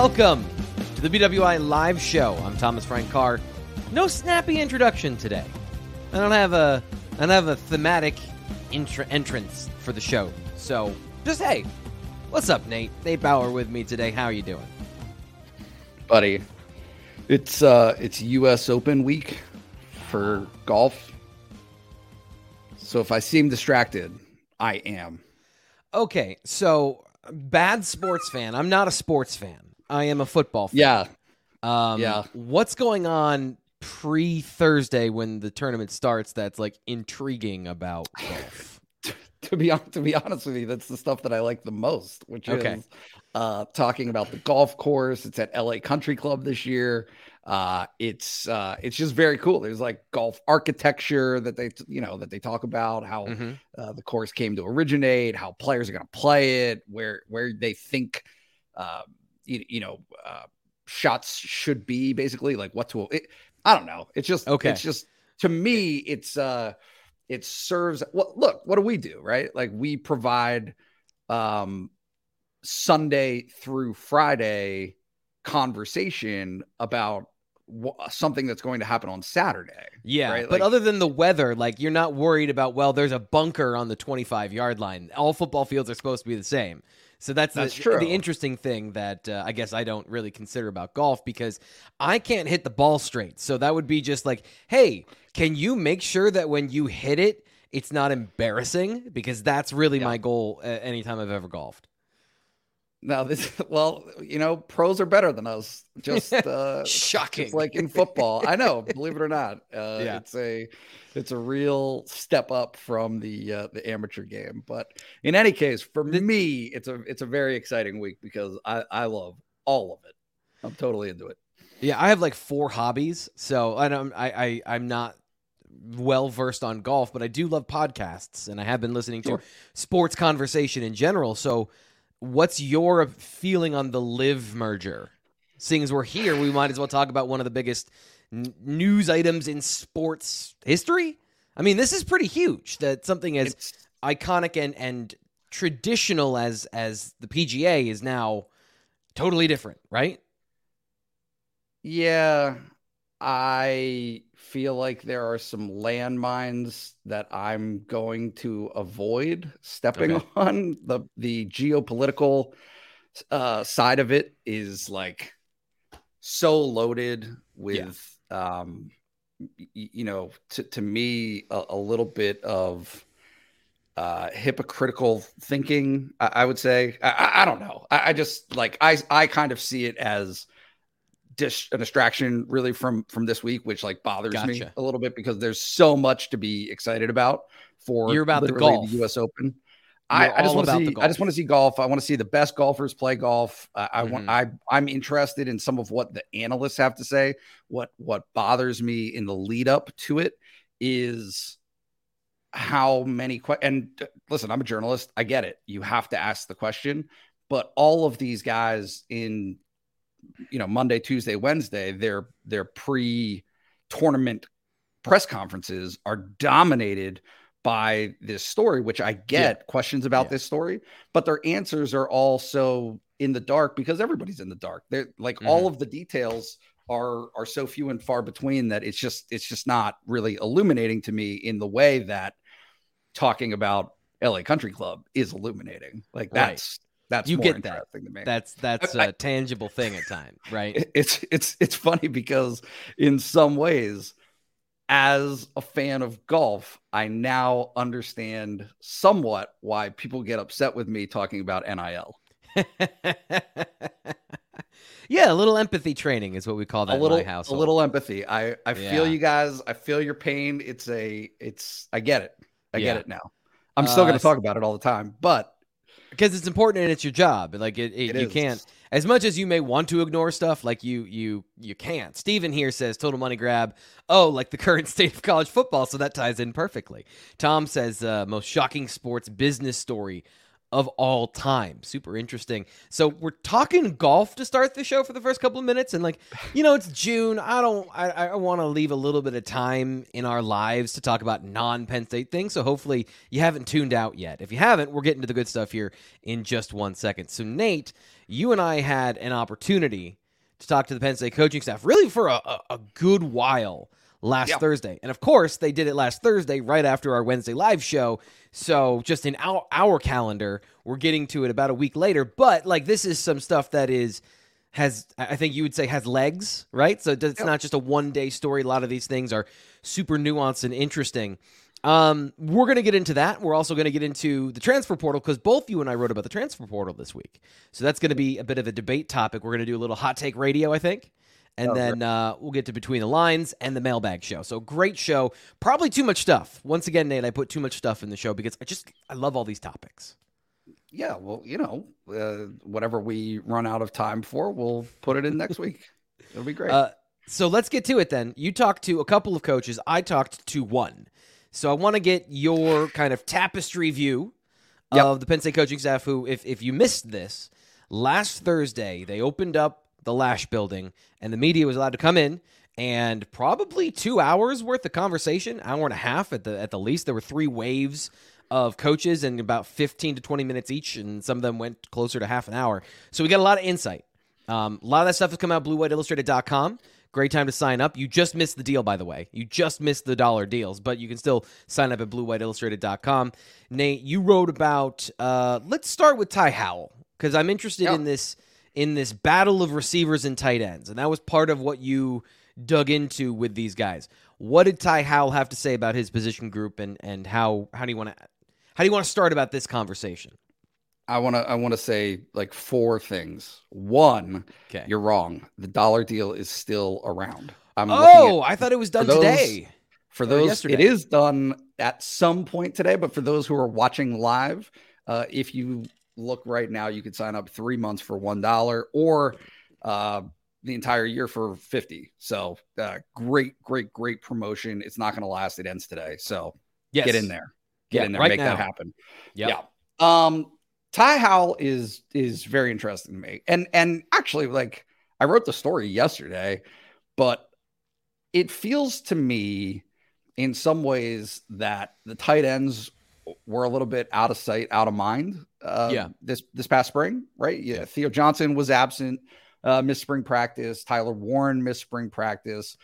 Welcome to the BWI live show. I'm Thomas Frank Carr. No snappy introduction today. I don't have a I don't have a thematic intra- entrance for the show. So just hey, what's up, Nate? Nate Bauer with me today. How are you doing, buddy? It's uh it's U.S. Open week for golf. So if I seem distracted, I am. Okay, so bad sports fan. I'm not a sports fan. I am a football fan. Yeah. Um, yeah. What's going on pre Thursday when the tournament starts that's like intriguing about golf? to be to be honest with you, that's the stuff that I like the most, which okay. is uh, talking about the golf course. It's at LA Country Club this year. Uh, it's uh, it's just very cool. There's like golf architecture that they you know that they talk about how mm-hmm. uh, the course came to originate, how players are going to play it, where where they think uh, you, you know uh, shots should be basically like what to it, I don't know. It's just okay. It's just to me, it's uh, it serves. Well, look, what do we do, right? Like we provide um Sunday through Friday conversation about something that's going to happen on Saturday. Yeah, right? but other than the weather, like you're not worried about. Well, there's a bunker on the 25 yard line. All football fields are supposed to be the same. So that's, that's the, true. the interesting thing that uh, I guess I don't really consider about golf because I can't hit the ball straight. So that would be just like, hey, can you make sure that when you hit it, it's not embarrassing? Because that's really yeah. my goal uh, anytime I've ever golfed. Now this well, you know, pros are better than us. Just uh shocking, just like in football. I know, believe it or not. Uh, yeah. it's a it's a real step up from the uh, the amateur game. But in any case, for me, it's a it's a very exciting week because I I love all of it. I'm totally into it. Yeah, I have like four hobbies, so I don't I, I I'm not well versed on golf, but I do love podcasts, and I have been listening sure. to sports conversation in general. So what's your feeling on the LIV merger? Seeing as we're here, we might as well talk about one of the biggest n- news items in sports history. I mean, this is pretty huge that something as it's... iconic and and traditional as as the PGA is now totally different, right? Yeah, I feel like there are some landmines that I'm going to avoid stepping okay. on. The the geopolitical uh, side of it is like so loaded with yeah. um you know to, to me a, a little bit of uh, hypocritical thinking. I, I would say. I, I don't know. I, I, just like I I kind of see it as dis- a distraction really from from this week, which like bothers gotcha. me a little bit because there's so much to be excited about for you're about the golf, the U.S. Open. I, I, just want to see. I just want to see golf. I want to see the best golfers play golf. I, I mm-hmm. want. I I'm interested in some of what the analysts have to say. What what bothers me in the lead up to it is how many que- and uh, listen. I'm a journalist. I get it. You have to ask the question, but all of these guys in you know Monday, Tuesday, Wednesday, their their pre tournament press conferences are dominated by this story, which I get yeah. questions about yeah. this story, but their answers are also in the dark because everybody's in the dark. They're like mm-hmm. all of the details are are so few and far between that it's just it's just not really illuminating to me in the way that talking about LA Country Club is illuminating. Like that's that's you get that. That's that's I, a tangible thing at times, right? It's it's it's funny because in some ways, as a fan of golf, I now understand somewhat why people get upset with me talking about NIL. yeah, a little empathy training is what we call that a little, house. A little empathy. I I yeah. feel you guys. I feel your pain. It's a it's. I get it. I yeah. get it now. I'm still uh, going to talk about it all the time, but because it's important and it's your job. Like it, it, it you is. can't as much as you may want to ignore stuff. Like you, you, you can't. Steven here says total money grab. Oh, like the current state of college football. So that ties in perfectly. Tom says uh, most shocking sports business story of all time. Super interesting. So we're talking golf to start the show for the first couple of minutes, and like you know, it's June. I don't. I, I want to leave a little bit of time in our lives to talk about non Penn State things. So hopefully you haven't tuned out yet. If you haven't, we're getting to the good stuff here in just one second. So Nate, you and I had an opportunity to talk to the Penn State coaching staff really for a, a, a good while last yep. Thursday. And of course, they did it last Thursday right after our Wednesday live show. So just in our, our calendar, we're getting to it about a week later. But like this is some stuff that is has I think you would say has legs, right? So it's not just a one day story. A lot of these things are super nuanced and interesting. Um, we're going to get into that. We're also going to get into the transfer portal because both you and I wrote about the transfer portal this week. So that's going to be a bit of a debate topic. We're going to do a little hot take radio, I think and oh, then uh, we'll get to between the lines and the mailbag show. So great show. Probably too much stuff. Once again, Nate, I put too much stuff in the show because I just I love all these topics. Yeah, well, you know, uh, whatever we run out of time for, we'll put it in next week. It'll be great. Uh, so let's get to it then. You talked to a couple of coaches. I talked to one. So I want to get your kind of tapestry view yep. of the Penn State coaching staff. Who, if if you missed this last Thursday, they opened up the Lasch building, and the media was allowed to come in. And probably two hours worth of conversation, hour and a half at the at the least. There were three waves of coaches and about 15 to 20 minutes each, and some of them went closer to half an hour. So we got a lot of insight. Um, a lot of that stuff has come out bluewhiteillustrated.com. Great time to sign up. You just missed the deal, by the way. You just missed the dollar deals, but you can still sign up at bluewhiteillustrated.com. Nate, you wrote about, uh, let's start with Ty Howle, because I'm interested yep. in this in this battle of receivers and tight ends. And that was part of what you dug into with these guys. What did Ty Howle have to say about his position group and, and how, how do you want to how do you want to start about this conversation? I want to I want to say like four things. One, okay. you're wrong. The dollar deal is still around. I'm oh, at, I thought it was done for those, today. For those, yesterday. it is done at some point today. But for those who are watching live, uh, if you look right now, you could sign up three months for one dollar or uh, the entire year for fifty. So uh, great, great, great promotion. It's not going to last. It ends today. So yes. get in there, get yeah, in there, right make now. that happen. Yep. Yeah. Um, Ty Howle is is very interesting to me, and and actually, like I wrote the story yesterday, but it feels to me in some ways that the tight ends were a little bit out of sight, out of mind. Uh, yeah. This this past spring, right? Yeah. yeah. Theo Johnson was absent, uh, missed spring practice. Tyler Warren missed spring practice.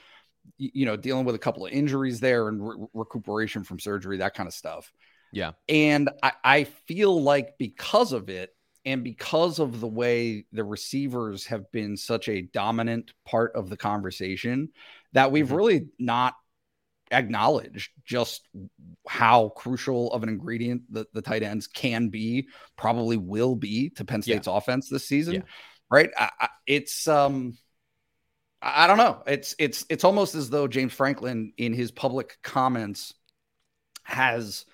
You, you know, dealing with a couple of injuries there and re- recuperation from surgery, that kind of stuff. Yeah. And I, I feel like because of it, and because of the way the receivers have been such a dominant part of the conversation, that we've mm-hmm. really not acknowledged just how crucial of an ingredient the, the tight ends can be, probably will be to Penn State's yeah. offense this season. Yeah. Right. I, I, it's, um, I don't know. It's, it's, it's almost as though James Franklin in his public comments has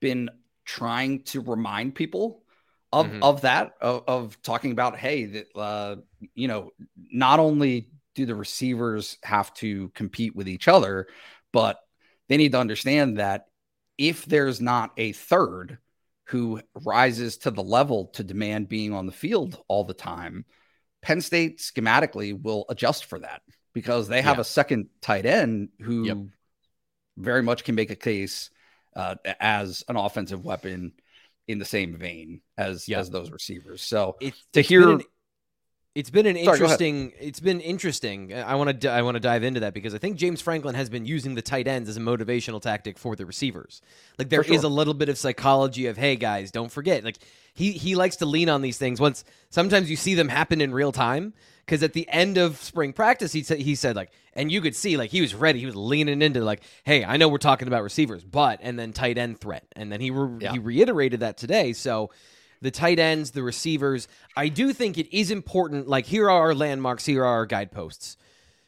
been trying to remind people of, mm-hmm. of that, of, of, talking about, Hey, that, uh, you know, not only do the receivers have to compete with each other, but they need to understand that if there's not a third who rises to the level to demand being on the field all the time, Penn State schematically will adjust for that because they have yeah. a second tight end who yep. very much can make a case uh, as an offensive weapon in the same vein as yep. as those receivers. So it, to hear it's been an Sorry, interesting. It's been interesting. I want to. I want to dive into that because I think James Franklin has been using the tight ends as a motivational tactic for the receivers. Like there sure. is a little bit of psychology of, hey guys, don't forget. Like he he likes to lean on these things. Once sometimes you see them happen in real time. Because at the end of spring practice, he said he said like, and you could see like he was ready. He was leaning into like, hey, I know we're talking about receivers, but and then tight end threat, and then he re- yeah. he reiterated that today. So the tight ends, the receivers. I do think it is important. Like, here are our landmarks, here are our guideposts.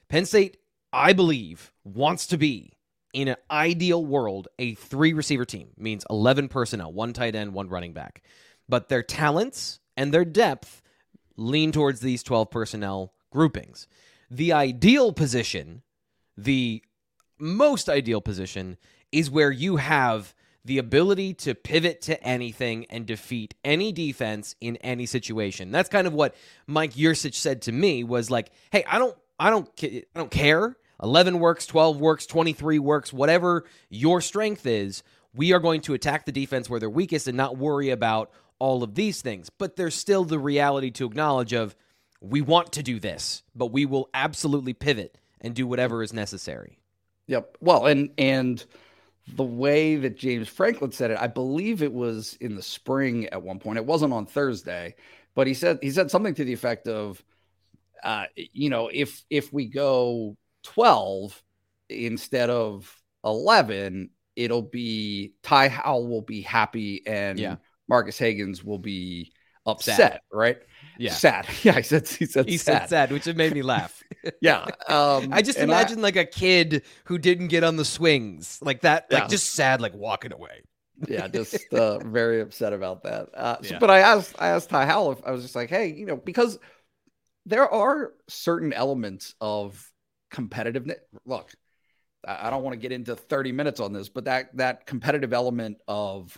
Penn State, I believe, wants to be in an ideal world a three receiver team, means 11 personnel, one tight end, one running back. But their talents and their depth lean towards these 12 personnel groupings. The ideal position, the most ideal position, is where you have the ability to pivot to anything and defeat any defense in any situation. That's kind of what Mike Yurcich said to me was like, "Hey, I don't I don't I don't care. 11 works, 12 works, 23 works, whatever your strength is, we are going to attack the defense where they're weakest and not worry about all of these things. But there's still the reality to acknowledge of we want to do this, but we will absolutely pivot and do whatever is necessary. Yep. Well, and and the way that James Franklin said it, I believe it was in the spring at one point. It wasn't on Thursday, but he said he said something to the effect of, uh, you know, if if we go twelve instead of eleven, it'll be Ty Howle will be happy and yeah. Marques Hagans will be upset, sad. right? Yeah, sad. Yeah, he said he said he sad. said sad, which made me laugh. yeah, um, I just imagine I, like a kid who didn't get on the swings like that, like just sad, like walking away. yeah, just uh, very upset about that. Uh, so, yeah. But I asked, I asked Ty Howle if I was just like, hey, you know, because there are certain elements of competitiveness. Look, I don't want to get into 30 minutes on this, but that that competitive element of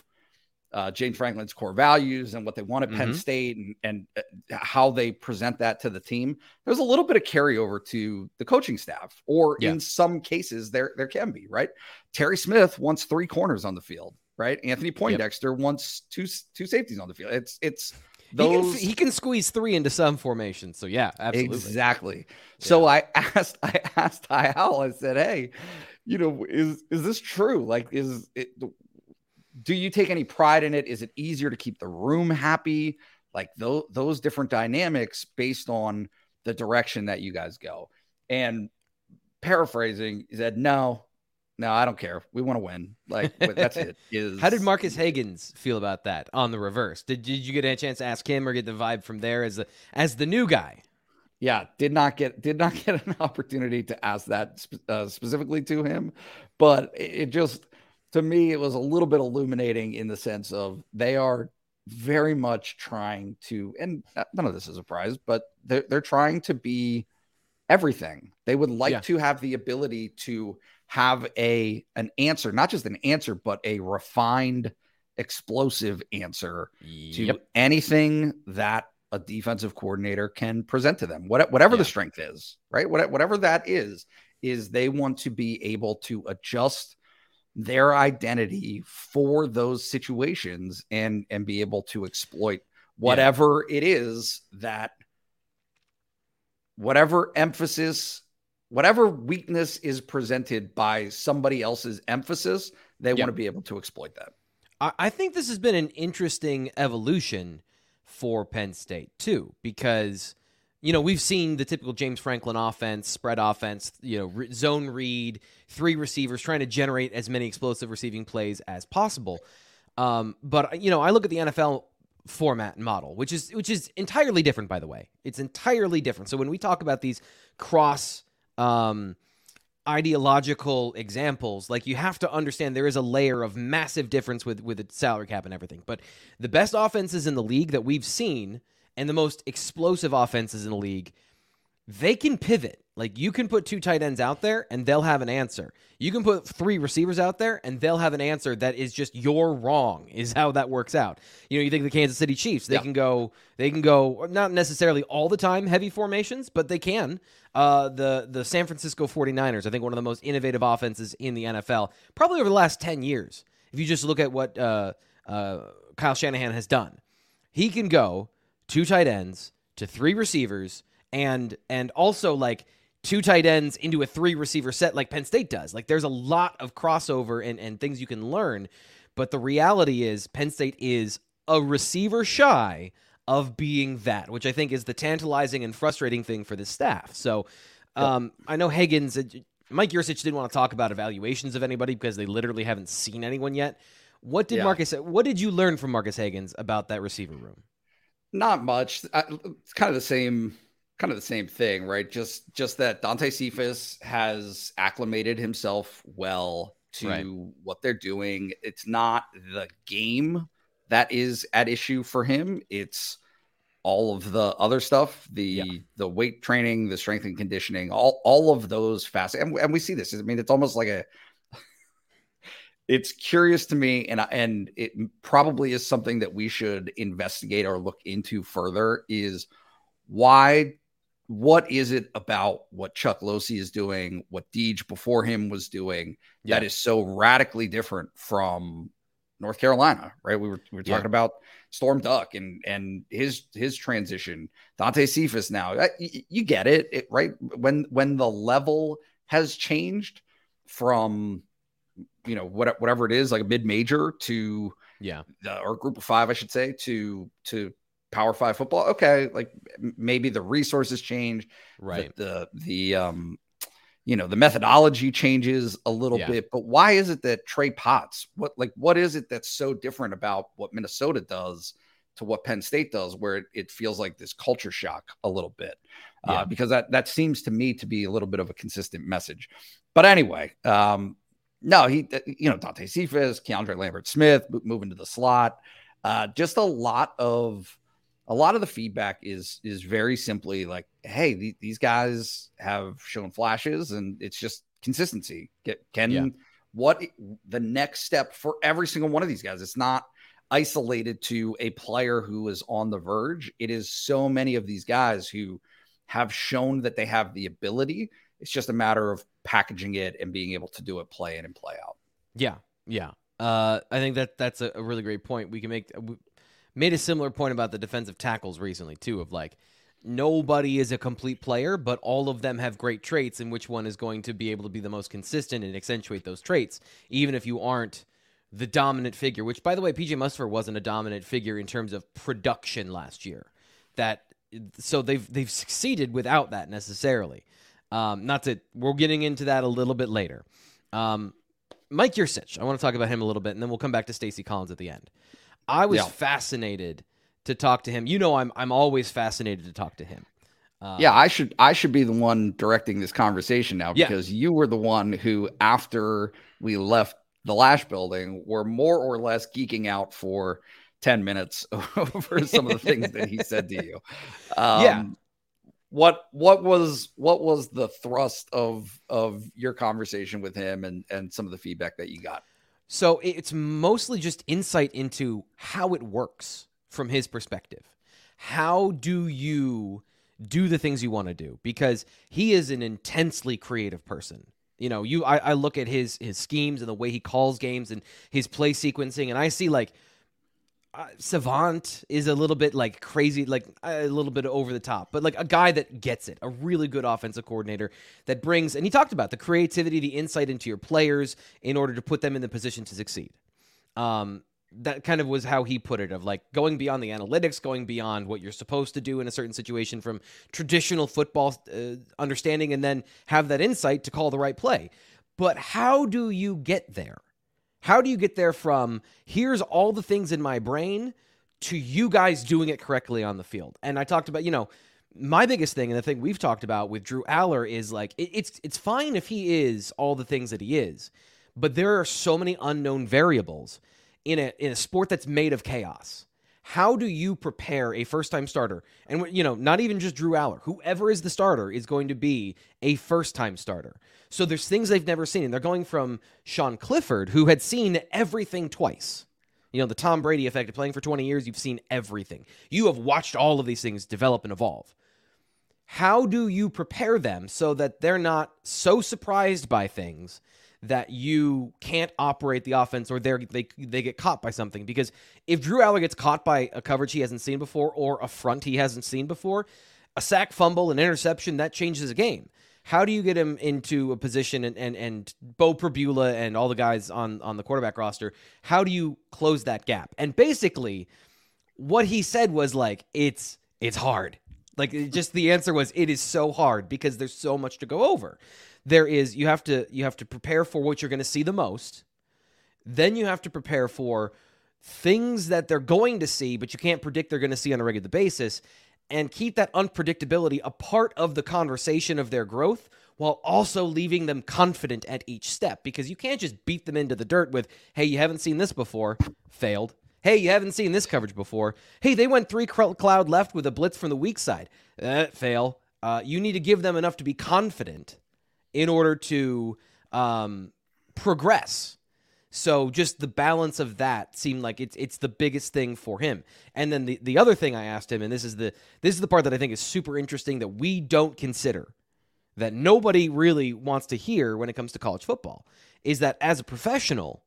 uh, James Franklin's core values and what they want at mm-hmm. Penn State and, and uh, how they present that to the team. There's a little bit of carryover to the coaching staff, or yeah. in some cases, there there can be right. Terry Smith wants three corners on the field, right? Anthony Poindexter yep. wants two two safeties on the field. It's it's those he can, he can, squeeze three into some formations. So yeah, absolutely, exactly. Yeah. So I asked I asked Ty Howle. I said, hey, you know, is is this true? Like, is it? Do you take any pride in it? Is it easier to keep the room happy? Like those those different dynamics based on the direction that you guys go. And paraphrasing, he said, "No, no, I don't care. We want to win. Like that's it." Is how did Marques Hagans feel about that on the reverse? Did did you get a chance to ask him or get the vibe from there as the as the new guy? Yeah, did not get did not get an opportunity to ask that uh, specifically to him, but it just to me, it was a little bit illuminating in the sense of they are very much trying to, and uh, none of this is a surprise, but they're, they're trying to be everything. They would like yeah. to have the ability to have a an answer, not just an answer, but a refined, explosive answer yep. to anything that a defensive coordinator can present to them. What, whatever yeah. the strength is, right? What, whatever that is, is they want to be able to adjust their identity for those situations and and be able to exploit whatever yeah. it is that whatever emphasis whatever weakness is presented by somebody else's emphasis they yep. want to be able to exploit that I, think this has been an interesting evolution for penn state too because you know, we've seen the typical James Franklin offense, spread offense, you know, re- zone read, three receivers trying to generate as many explosive receiving plays as possible. Um, but you know, I look at the NFL format and model, which is which is entirely different, by the way. It's entirely different. So when we talk about these cross um, ideological examples, like you have to understand there is a layer of massive difference with with the salary cap and everything. But the best offenses in the league that we've seen and the most explosive offenses in the league, they can pivot. Like you can put two tight ends out there and they'll have an answer. You can put three receivers out there and they'll have an answer that is just you're wrong is how that works out. You know, you think the Kansas City Chiefs, they yeah. can go they can go not necessarily all the time heavy formations, but they can. Uh, the the San Francisco 49ers, I think one of the most innovative offenses in the NFL, probably over the last 10 years. If you just look at what uh, uh, Kyle Shanahan has done. He can go two tight ends to three receivers and and also like two tight ends into a three receiver set like Penn State does. Like there's a lot of crossover and, and things you can learn. But the reality is Penn State is a receiver shy of being that, which I think is the tantalizing and frustrating thing for the staff. So um, I know Hagans, uh, Mike Yurcich didn't want to talk about evaluations of anybody because they literally haven't seen anyone yet. What did yeah. Marques? What did you learn from Marques Hagans about that receiver room? Not much. It's kind of the same, kind of the same thing, right? Just just that Dante Cephas has acclimated himself well to right. what they're doing. It's not the game that is at issue for him. It's all of the other stuff, the yeah. the weight training, the strength and conditioning, all all of those facets. And, and we see this. I mean, it's almost like a it's curious to me, and and it probably is something that we should investigate or look into further. Is why? What is it about what Chuck Losey is doing, what Deej before him was doing, yeah. that is so radically different from North Carolina? Right? We were we were talking yeah. about Storm Duck and and his his transition. Dante Cephas now, you, you get it, it, right? When when the level has changed from you know what, whatever it is like a mid-major to yeah. uh, or group of five i should say to to power five football. Okay like maybe the resources change right. the the, the um you know the methodology changes a little yeah. bit but why is it that trey potts what like what is it that's so different about what minnesota does to what penn state does where it, it feels like this culture shock a little bit? Uh, yeah. uh, because that that seems to me to be a little bit of a consistent message. But anyway um no, he, uh, you know, Dante Cephas, Keandre Lambert Smith moving to the slot. Uh, just a lot of, a lot of the feedback is is very simply like, hey, th- these guys have shown flashes, and it's just consistency. Get can yeah. what the next step for every single one of these guys? It's not isolated to a player who is on the verge. It is so many of these guys who have shown that they have the ability. It's just a matter of packaging it and being able to do it play in and play out. Yeah, yeah. Uh, I think that that's a, really great point. We can make we made a similar point about the defensive tackles recently too. Of like, nobody is a complete player, but all of them have great traits, and which one is going to be able to be the most consistent and accentuate those traits, even if you aren't the dominant figure. Which, by the way, PJ Mustipher wasn't a dominant figure in terms of production last year. That so they've they've succeeded without that necessarily. Um, not to, we're getting into that a little bit later. Um, Mike Yurcich, I want to talk about him a little bit, and then we'll come back to Stacy Collins at the end. I was yeah. fascinated to talk to him. You know, I'm I'm always fascinated to talk to him. Um, yeah, I should I should be the one directing this conversation now because yeah. you were the one who, after we left the Lasch building, were more or less geeking out for 10 minutes over some of the things that he said to you. Um, yeah what what was what was the thrust of of your conversation with him and and some of the feedback that you got? So it's mostly just insight into how it works from his perspective. How do you do the things you want to do? Because he is an intensely creative person. You know you I, I look at his his schemes and the way he calls games and his play sequencing and i see like uh, Savant is a little bit like crazy, like a little bit over the top, but like a guy that gets it, a really good offensive coordinator that brings, and he talked about the creativity, the insight into your players in order to put them in the position to succeed. Um, that kind of was how he put it of like going beyond the analytics, going beyond what you're supposed to do in a certain situation from traditional football uh, understanding, and then have that insight to call the right play. But how do you get there? How do you get there from here's all the things in my brain to you guys doing it correctly on the field? And I talked about, you know, my biggest thing and the thing we've talked about with Drew Allar is like it, it's it's fine if he is all the things that he is, but there are so many unknown variables in a in a sport that's made of chaos. How do you prepare a first time starter? And you know, not even just Drew Allar, whoever is the starter is going to be a first time starter. So there's things they've never seen. And they're going from Sean Clifford, who had seen everything twice. You know, the Tom Brady effect of playing for 20 years, you've seen everything. You have watched all of these things develop and evolve. How do you prepare them so that they're not so surprised by things that you can't operate the offense or they they they get caught by something because if Drew Allar gets caught by a coverage he hasn't seen before or a front he hasn't seen before, a sack, fumble, an interception that changes a game. How do you get him into a position and and, and Beau Pribula and all the guys on on the quarterback roster? How do you close that gap? And basically, what he said was like it's it's hard. Like just the answer was it is so hard because there's so much to go over there is you have to you have to prepare for what you're going to see the most. Then you have to prepare for things that they're going to see, but you can't predict they're going to see on a regular basis, and keep that unpredictability a part of the conversation of their growth while also leaving them confident at each step because you can't just beat them into the dirt with, hey, you haven't seen this before, failed. Hey, you haven't seen this coverage before. Hey, they went three cloud left with a blitz from the weak side. Uh, fail. Uh, you need to give them enough to be confident in order to um, progress. So just the balance of that seemed like it's it's the biggest thing for him. And then the, the other thing I asked him, and this is the this is the part that I think is super interesting that we don't consider, that nobody really wants to hear when it comes to college football, is that as a professional,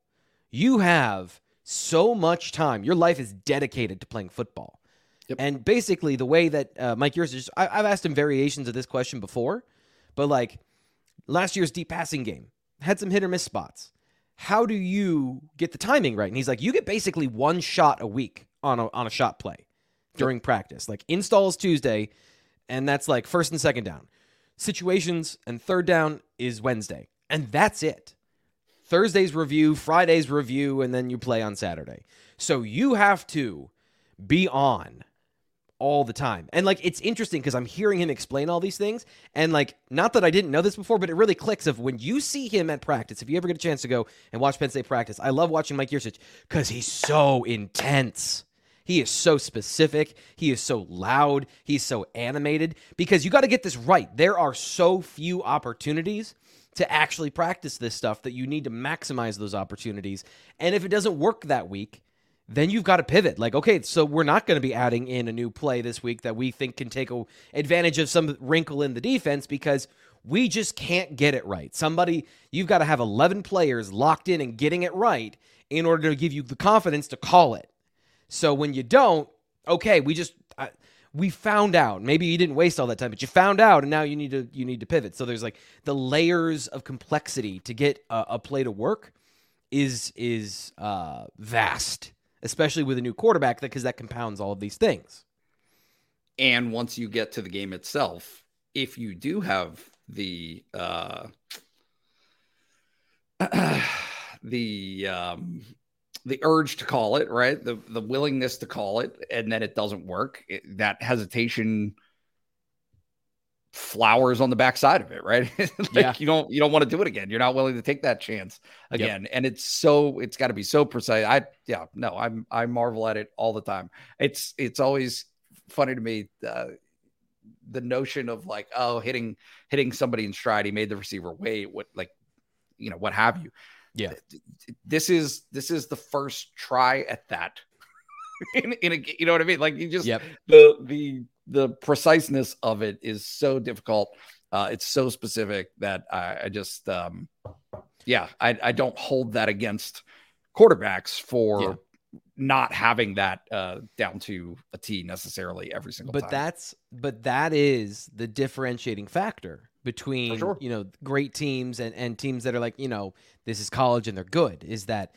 you have so much time. Your life is dedicated to playing football. Yep. And basically, the way that uh, Mike Yurcich, I, I've asked him variations of this question before, but like last year's deep passing game had some hit or miss spots how do you get the timing right? And he's like, you get basically one shot a week on a, on a shot play during yep. practice. Like installs Tuesday, and that's like first and second down. Situations and third down is Wednesday, and that's it. Thursday's review, Friday's review, and then you play on Saturday. So you have to be on all the time. And like it's interesting because I'm hearing him explain all these things and like not that I didn't know this before, but it really clicks of when you see him at practice, if you ever get a chance to go and watch Penn State practice. I love watching Mike Yurcich cuz he's so intense. He is so specific. He is so loud. He's so animated because you got to get this right. There are so few opportunities to actually practice this stuff that you need to maximize those opportunities. And if it doesn't work that week, then you've got to pivot. Like, okay, so we're not going to be adding in a new play this week that we think can take a, advantage of some wrinkle in the defense because we just can't get it right. Somebody, you've got to have 11 players locked in and getting it right in order to give you the confidence to call it. So when you don't, okay, we just I, we found out. Maybe you didn't waste all that time, but you found out, and now you need to you need to pivot. So there's like the layers of complexity to get a, a play to work is is uh, vast especially with a new quarterback, because that compounds all of these things. And once you get to the game itself, if you do have the uh, the um, the urge to call it right, the the willingness to call it, and then it doesn't work, it, that hesitation flowers on the backside of it, right? like yeah. you don't you don't want to do it again. You're not willing to take that chance again. Yep. And it's so it's got to be so precise. I yeah, no, I'm I marvel at it all the time. It's it's always funny to me uh, the notion of like oh hitting hitting somebody in stride he made the receiver wait what like you know what have you. Yeah. This is this is the first try at that. in, in a you know what I mean? Like you just yep. the the the preciseness of it is so difficult. Uh, it's so specific that I, I just, um, yeah, I, I, don't hold that against quarterbacks for yeah. not having that uh, down to a T necessarily every single but time. But that's, but that is the differentiating factor between sure. you know great teams and, and teams that are like you know this is college and they're good is that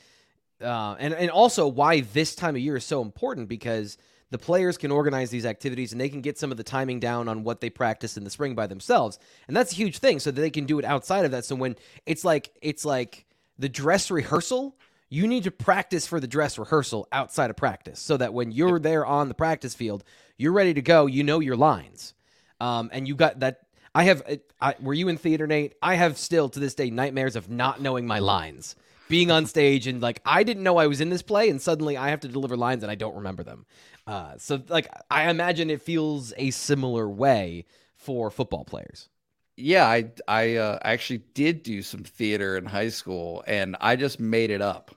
uh, and and also why this time of year is so important because the players can organize these activities and they can get some of the timing down on what they practice in the spring by themselves. And that's a huge thing so that they can do it outside of that. So when it's like it's like the dress rehearsal, you need to practice for the dress rehearsal outside of practice so that when you're there on the practice field, you're ready to go, you know your lines. Um, and you got that I have I, were you in theater Nate? I have still to this day nightmares of not knowing my lines being on stage and like I didn't know I was in this play and suddenly I have to deliver lines and I don't remember them. Uh, so like I imagine it feels a similar way for football players. Yeah, I I uh, actually did do some theater in high school, and I just made it up.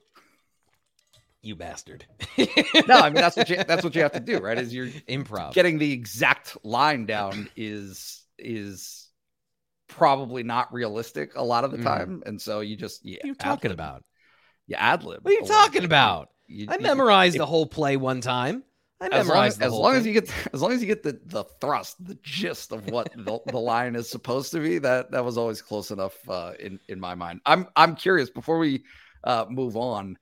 You bastard! no, I mean that's what you, that's what you have to do, right? Is you're improv getting the exact line down is is probably not realistic a lot of the mm. time, and so you just yeah. What are you talking about? You ad lib. What are you talking about? You, I memorized you, the whole play one time. I as long, as, as, long as, you get as long as you get the, the thrust, the gist of what the, the line is supposed to be, that that was always close enough uh, in in my mind. I'm I'm curious before we uh, move on.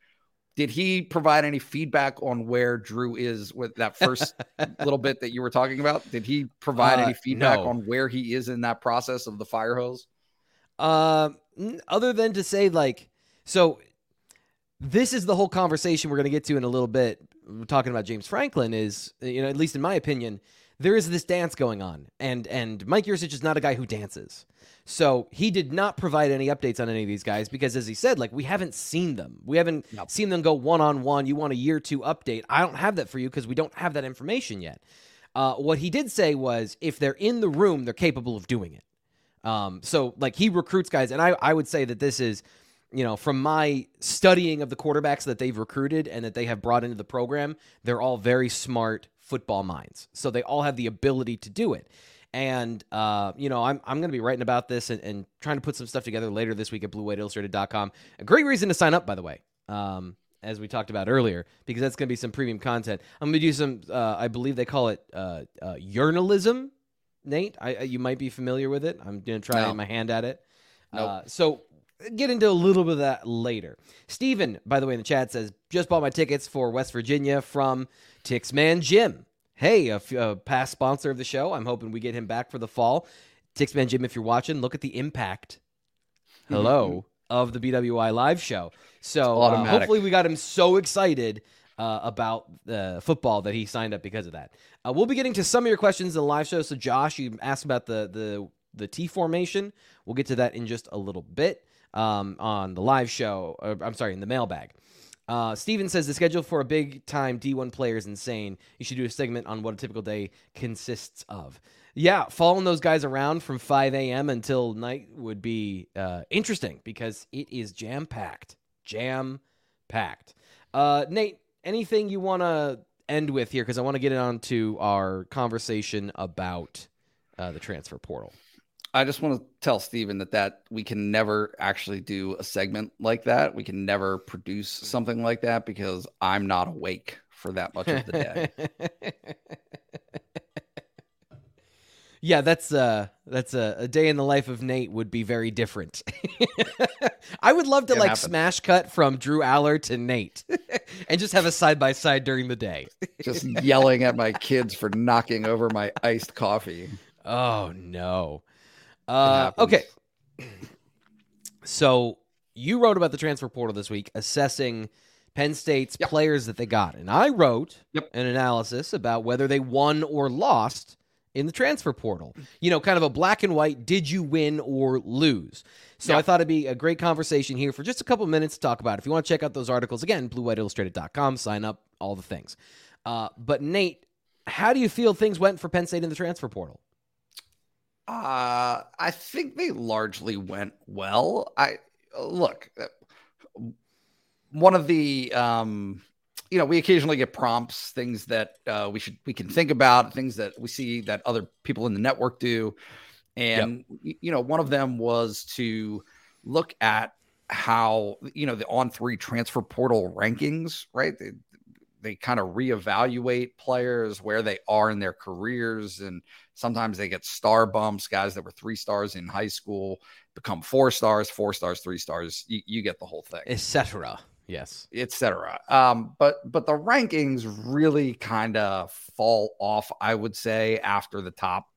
Did he provide any feedback on where Drew is with that first little bit that you were talking about? Did he provide uh, any feedback no. on where he is in that process of the fire hose? Uh, other than to say like, so this is the whole conversation we're going to get to in a little bit talking about James Franklin is, you know, at least in my opinion, there is this dance going on, and and Mike Yurcich is not a guy who dances. So he did not provide any updates on any of these guys because, as he said, like we haven't seen them. We haven't nope. seen them go one on one. You want a year two update? I don't have that for you because we don't have that information yet. Uh, what he did say was, if they're in the room, they're capable of doing it. Um, so like he recruits guys, and I I would say that this is you know, from my studying of the quarterbacks that they've recruited and that they have brought into the program, they're all very smart football minds. So they all have the ability to do it. And, uh, you know, I'm, I'm going to be writing about this and, and, trying to put some stuff together later this week at BlueWhiteIllustrated.com. A great reason to sign up, by the way, um, as we talked about earlier, because that's going to be some premium content. I'm going to do some, uh, I believe they call it uh, uh, journalism. Nate, I, you might be familiar with it. I'm going to try no. my hand at it. Nope. Uh, so get into a little bit of that later. Steven, by the way, in the chat says, just bought my tickets for West Virginia from Tixman Jim. Hey, a, f- a past sponsor of the show. I'm hoping we get him back for the fall. Tixman Jim, if you're watching, look at the impact. Hello. of the BWI live show. So uh, hopefully we got him so excited uh, about uh, football that he signed up because of that. Uh, we'll be getting to some of your questions in the live show. So Josh, you asked about the the the T formation. We'll get to that in just a little bit um, on the live show. Or, I'm sorry, in the mailbag. Uh, Steven says the schedule for a big time D1 player is insane. You should do a segment on what a typical day consists of. Yeah, following those guys around from 5 a.m. until night would be uh, interesting because it is jam packed. Jam packed. Uh, Nate, anything you want to end with here? Because I want to get on to our conversation about uh, the transfer portal. I just want to tell Steven that that we can never actually do a segment like that. We can never produce something like that because I'm not awake for that much of the day. yeah, that's uh that's a, a, day in the life of Nate would be very different. I would love to like happen. smash cut from Drew Allar to Nate and just have a side by side during the day. just yelling at my kids for knocking over my iced coffee. Oh no. Uh, okay. So you wrote about the transfer portal this week, assessing Penn State's yep. players that they got, and I wrote yep. an analysis about whether they won or lost in the transfer portal. You know, kind of a black and white: did you win or lose? So yep. I thought it'd be a great conversation here for just a couple minutes to talk about. If you want to check out those articles, again, BlueWhiteIllustrated.com, sign up, all the things. Uh, but Nate, how do you feel things went for Penn State in the transfer portal? Uh, I think they largely went well. I look, uh, one of the um, you know, we occasionally get prompts, things that uh, we should we can think about, things that we see that other people in the network do, and yep. you know, one of them was to look at how you know the on three transfer portal rankings, right? They kind of reevaluate players where they are in their careers and sometimes they get star bumps guys that were three stars in high school become four stars four stars three stars you, you get the whole thing. Etc yes. Etc um, but but the rankings really kind of fall off i would say after the top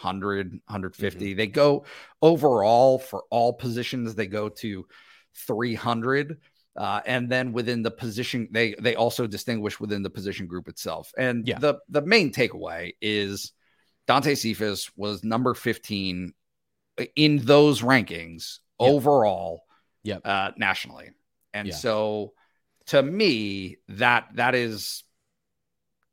100 150 mm-hmm. they go overall for all positions they go to 300 uh, and then within the position, they they also distinguish within the position group itself. And yeah. the the main takeaway is Dante Cephas was number 15 in those rankings yep. overall yep. Uh, nationally. And yeah. so to me, that that is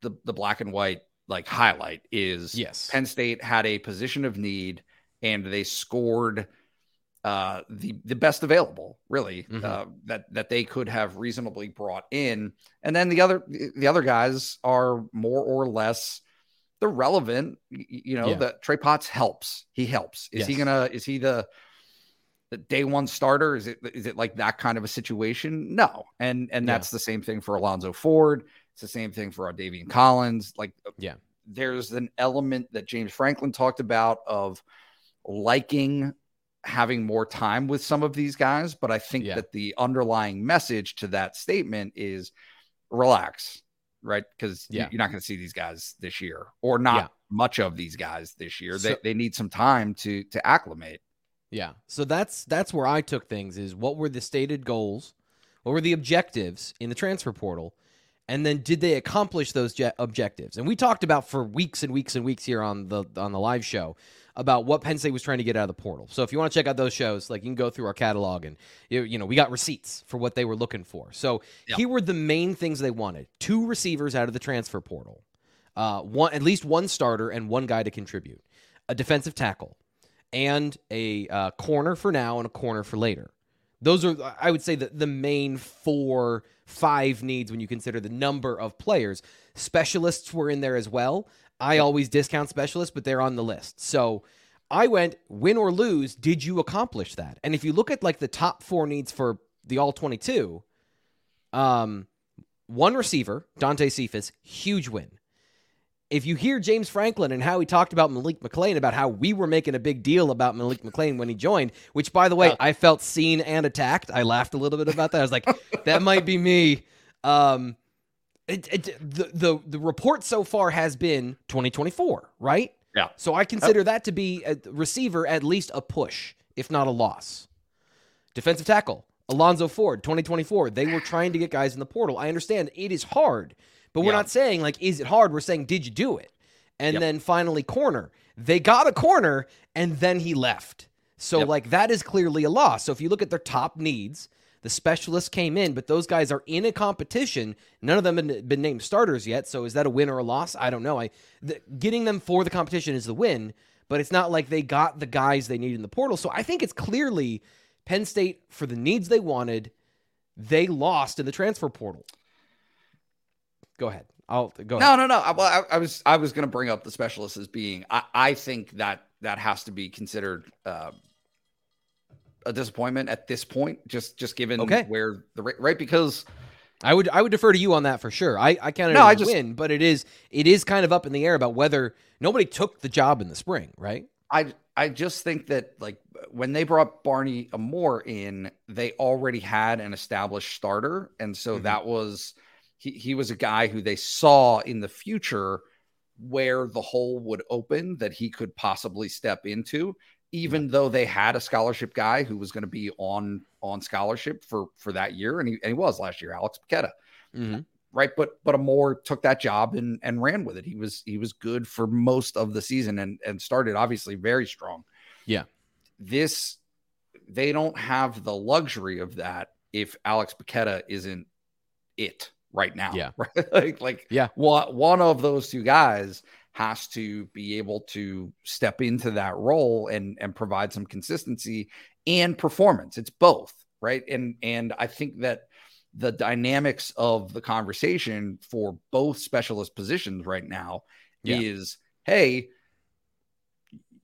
the the black and white like highlight is yes. Penn State had a position of need and they scored uh, the the best available, really, mm-hmm. uh, that that they could have reasonably brought in. And then the other the other guys are more or less they're relevant. You know, yeah. that Trey Potts helps. He helps. Is yes. he gonna? Is he the the day one starter? Is it is it like that kind of a situation? No. And and that's yeah. the same thing for Alonzo Ford. It's the same thing for Davian Collins. Like yeah, there's an element that James Franklin talked about of liking having more time with some of these guys, but I think yeah. that the underlying message to that statement is relax, right? Because yeah. you're not going to see these guys this year, or not yeah. much of these guys this year. So, they they need some time to to acclimate. Yeah. So that's that's where I took things. Is what were the stated goals? What were the objectives in the transfer portal? And then did they accomplish those je- objectives? And we talked about for weeks and weeks and weeks here on the on the live show about what Penn State was trying to get out of the portal. So if you want to check out those shows, like you can go through our catalog and you know we got receipts for what they were looking for. So yep. here were the main things they wanted: two receivers out of the transfer portal, uh, one at least one starter and one guy to contribute, a defensive tackle, and a uh, corner for now and a corner for later. Those are, I would say, the, the main four, five needs when you consider the number of players. Specialists were in there as well. I always discount specialists, but they're on the list. So I went win or lose. Did you accomplish that? And if you look at like the top four needs for the all 22, um, one receiver, Dante Cephas, huge win. If you hear James Franklin and how he talked about Malik McClain, about how we were making a big deal about Malik McClain when he joined, which by the way, I felt seen and attacked. I laughed a little bit about that. I was like, that might be me. Um, it, it, the, the the report so far has been 2024, right? Yeah. So I consider that to be a receiver at least a push, if not a loss. Defensive tackle, Alonzo Ford, 2024. They were trying to get guys in the portal. I understand it is hard, but we're yeah. not saying like is it hard? We're saying did you do it? And yep. then finally corner. They got a corner and then he left. So yep. like that is clearly a loss. So if you look at their top needs, the specialists came in, but those guys are in a competition. None of them have been named starters yet. So is that a win or a loss? I don't know. I the, getting them for the competition is the win, but it's not like they got the guys they need in the portal. So I think it's clearly Penn State for the needs they wanted, they lost in the transfer portal. Go ahead. I'll go. No, ahead. no, no. Well, I, I was I was going to bring up the specialists as being. I, I think that that has to be considered. Uh, a disappointment at this point, just just given okay. where the right because I would I would defer to you on that for sure. I I can't no, I just, win, but it is it is kind of up in the air about whether nobody took the job in the spring, right? I I just think that like when they brought Barney Amor in, they already had an established starter, and so mm-hmm. that was he he was a guy who they saw in the future where the hole would open that he could possibly step into even yeah. though they had a scholarship guy who was going to be on on scholarship for for that year, and he, and he was last year, Alex Bacchetta. Mm-hmm. Right, but but Amor took that job and and ran with it. He was he was good for most of the season and and started obviously very strong. Yeah, this they don't have the luxury of that if Alex Bacchetta isn't it right now. Yeah, right? like like yeah, one one of those two guys has to be able to step into that role and and provide some consistency and performance. It's both, right? And and I think that the dynamics of the conversation for both specialist positions right now yeah. is hey,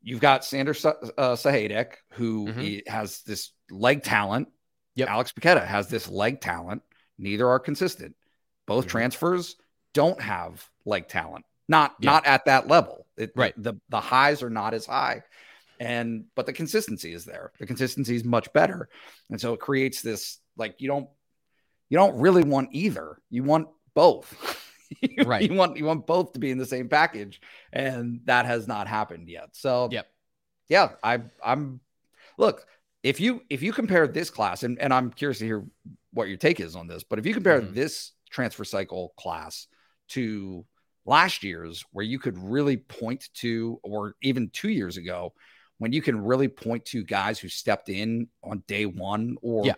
you've got Sanders uh, Sahaydak, who mm-hmm. has this leg talent. Yep. Alex Bacchetta has this leg talent. Neither are consistent. Both mm-hmm. transfers don't have leg talent. Not yeah. not at that level. It, right. The the highs are not as high. And but the consistency is there. The consistency is much better. And so it creates this like you don't you don't really want either. You want both. you, right. You want you want both to be in the same package. And that has not happened yet. So yep. Yeah, I I'm look, if you if you compare this class, and, and I'm curious to hear what your take is on this, but if you compare mm-hmm. this transfer cycle class to last year's where you could really point to, or even two years ago, when you can really point to guys who stepped in on day one, or yeah.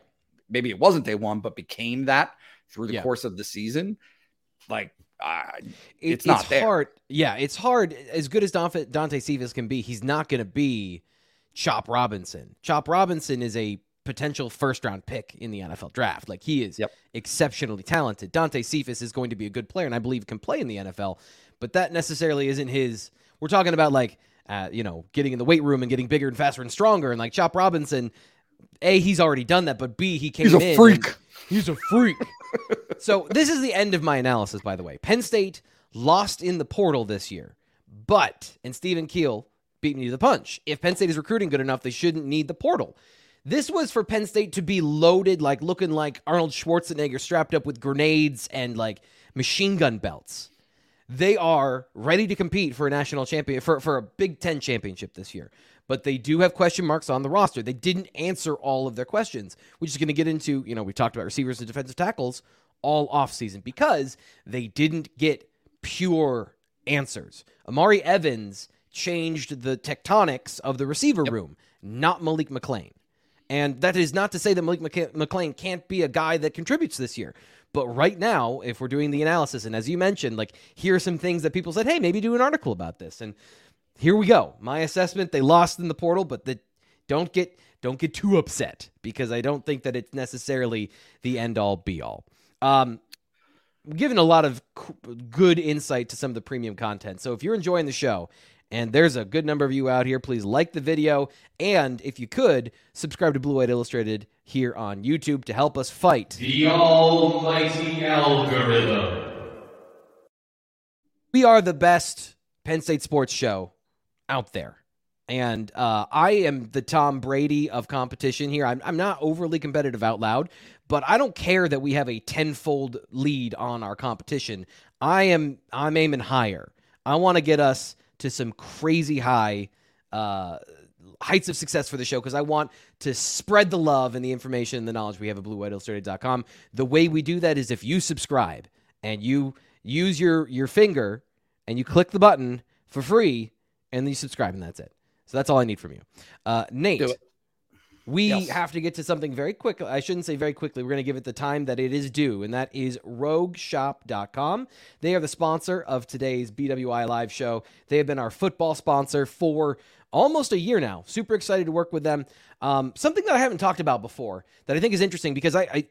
maybe it wasn't day one, but became that through the yeah. course of the season. Like, uh, it's, it's not it's hard. Yeah, it's hard. As good as Dante, Dante Cephas can be, he's not going to be Chop Robinson. Chop Robinson is a potential first round pick in the NFL draft. Like he is yep. exceptionally talented. Dante Cephas is going to be a good player and I believe can play in the NFL, but that necessarily isn't his. We're talking about like, uh, you know, getting in the weight room and getting bigger and faster and stronger. And like Chop Robinson, A, he's already done that, but B, he came in. he's a freak. He's a freak. so this is the end of my analysis, by the way. Penn State lost in the portal this year, but, and Stephen Keel beat me to the punch. If Penn State is recruiting good enough, they shouldn't need the portal. This was for Penn State to be loaded, like looking like Arnold Schwarzenegger strapped up with grenades and like machine gun belts. They are ready to compete for a national champion for, for a Big Ten championship this year. But they do have question marks on the roster. They didn't answer all of their questions, which is going to get into, you know, we talked about receivers and defensive tackles all offseason because they didn't get pure answers. Omari Evans changed the tectonics of the receiver yep. room, not Malik McClain. And that is not to say that Malik McClain can't be a guy that contributes this year. But right now, if we're doing the analysis, and as you mentioned, like here are some things that people said, hey, maybe do an article about this. And here we go. My assessment: they lost in the portal, but the don't get don't get too upset because I don't think that it's necessarily the end all be all. Um, given a lot of good insight to some of the premium content. So if you're enjoying the show, and there's a good number of you out here, please like the video. And if you could, subscribe to Blue White Illustrated here on YouTube to help us fight the almighty algorithm. We are the best Penn State sports show out there. And uh, I am the Tom Brady of competition here. I'm, I'm not overly competitive out loud, but I don't care that we have a tenfold lead on our competition. I am I'm aiming higher. I want to get us to some crazy high uh, heights of success for the show because I want to spread the love and the information and the knowledge we have at BlueWhiteIllustrated.com. The way we do that is if you subscribe and you use your your finger and you click the button for free and then you subscribe and that's it. So that's all I need from you. Uh, Nate, we yes. have to get to something very quickly. I shouldn't say very quickly. We're going to give it the time that it is due, and that is rogueshop.com. They are the sponsor of today's BWI live show. They have been our football sponsor for almost a year now. Super excited to work with them. Um, something that I haven't talked about before that I think is interesting because I, I,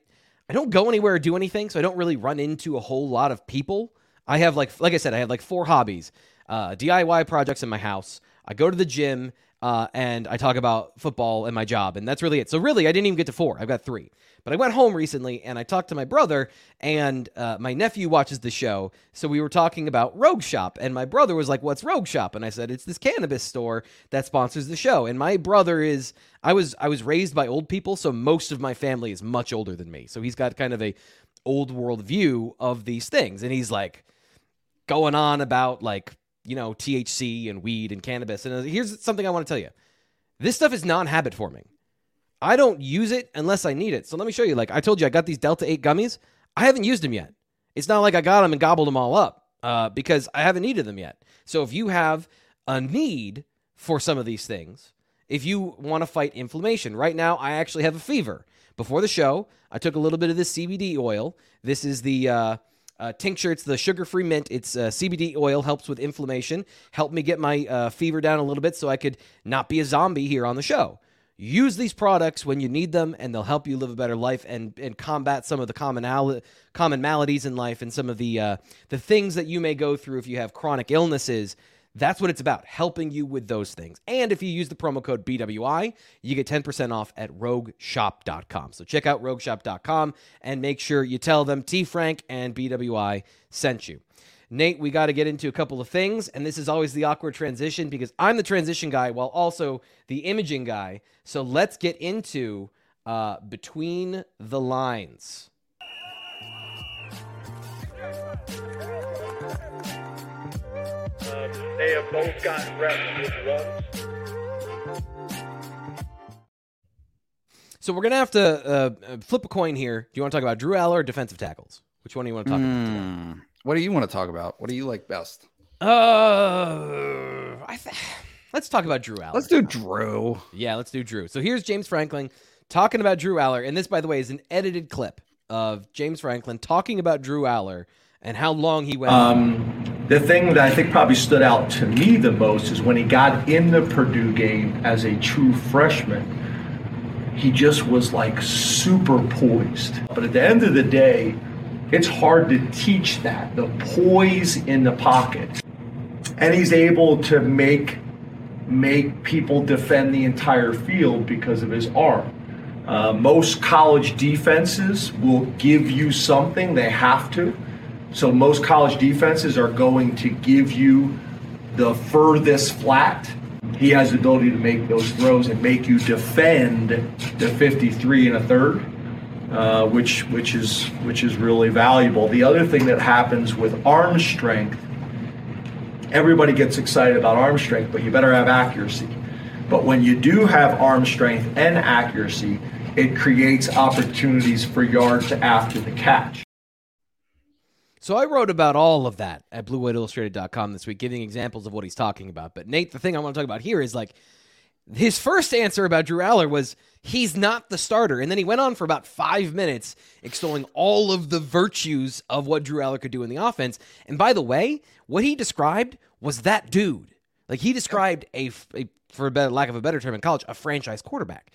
I don't go anywhere or do anything, so I don't really run into a whole lot of people. I have like like I said, I have like four hobbies: uh, DIY projects in my house. I go to the gym uh, and I talk about football and my job, and that's really it. So really, I didn't even get to four. I've got three. But I went home recently and I talked to my brother, and uh, my nephew watches the show. So we were talking about Rogue Shop, and my brother was like, "What's Rogue Shop?" And I said, "It's this cannabis store that sponsors the show." And my brother is I was I was raised by old people, so most of my family is much older than me. So he's got kind of a old world view of these things, and he's like going on about like you know, THC and weed and cannabis. And uh, here's something I want to tell you this stuff is non habit forming. I don't use it unless I need it. So let me show you. Like I told you, I got these Delta 8 gummies. I haven't used them yet. It's not like I got them and gobbled them all up uh, because I haven't needed them yet. So if you have a need for some of these things, if you want to fight inflammation, right now I actually have a fever. Before the show, I took a little bit of this CBD oil. This is the. Uh, uh, tincture. It's the sugar free mint. It's uh, CBD oil, helps with inflammation, helped me get my uh, fever down a little bit so I could not be a zombie here on the show. Use these products when you need them, and they'll help you live a better life and, and combat some of the common, common maladies in life and some of the, uh, the things that you may go through if you have chronic illnesses that's what it's about, helping you with those things. And if you use the promo code BWI, you get 10% off at rogueshop.com. So check out rogueshop.com and make sure you tell them T Frank and BWI sent you. Nate, we got to get into a couple of things, and this is always the awkward transition because I'm the transition guy while also the imaging guy. So let's get into uh, Between the Lines. Um, they have both gotten reps with runs. So we're gonna have to uh, uh, flip a coin here. Do you want to talk about Drew Allar or defensive tackles? Which one do you want to talk mm, about? What do you want to talk about? What do you like best? Uh, I th- let's talk about Drew Allar. Let's do Drew. Yeah, let's do Drew. So here's James Franklin talking about Drew Allar, and this, by the way, is an edited clip of James Franklin talking about Drew Allar and how long he went. Um, the thing that I think probably stood out to me the most is when he got in the Purdue game as a true freshman. He just was like super poised. But at the end of the day, it's hard to teach that the poise in the pocket. And he's able to make make people defend the entire field because of his arm. Uh, most college defenses will give you something, they have to so most college defenses are going to give you the furthest flat. He has the ability to make those throws and make you defend the 53 and a third, uh, which which is which is really valuable. The other thing that happens with arm strength, everybody gets excited about arm strength, but you better have accuracy. But when you do have arm strength and accuracy, it creates opportunities for yards after the catch. So I wrote about all of that at bluewhiteillustrated.com this week, giving examples of what he's talking about. But Nate, the thing I want to talk about here is like his first answer about Drew Allar was he's not the starter. And then he went on for about five minutes extolling all of the virtues of what Drew Allar could do in the offense. And by the way, what he described was that dude. Like he described a, a for a better, lack of a better term in college, a franchise quarterback.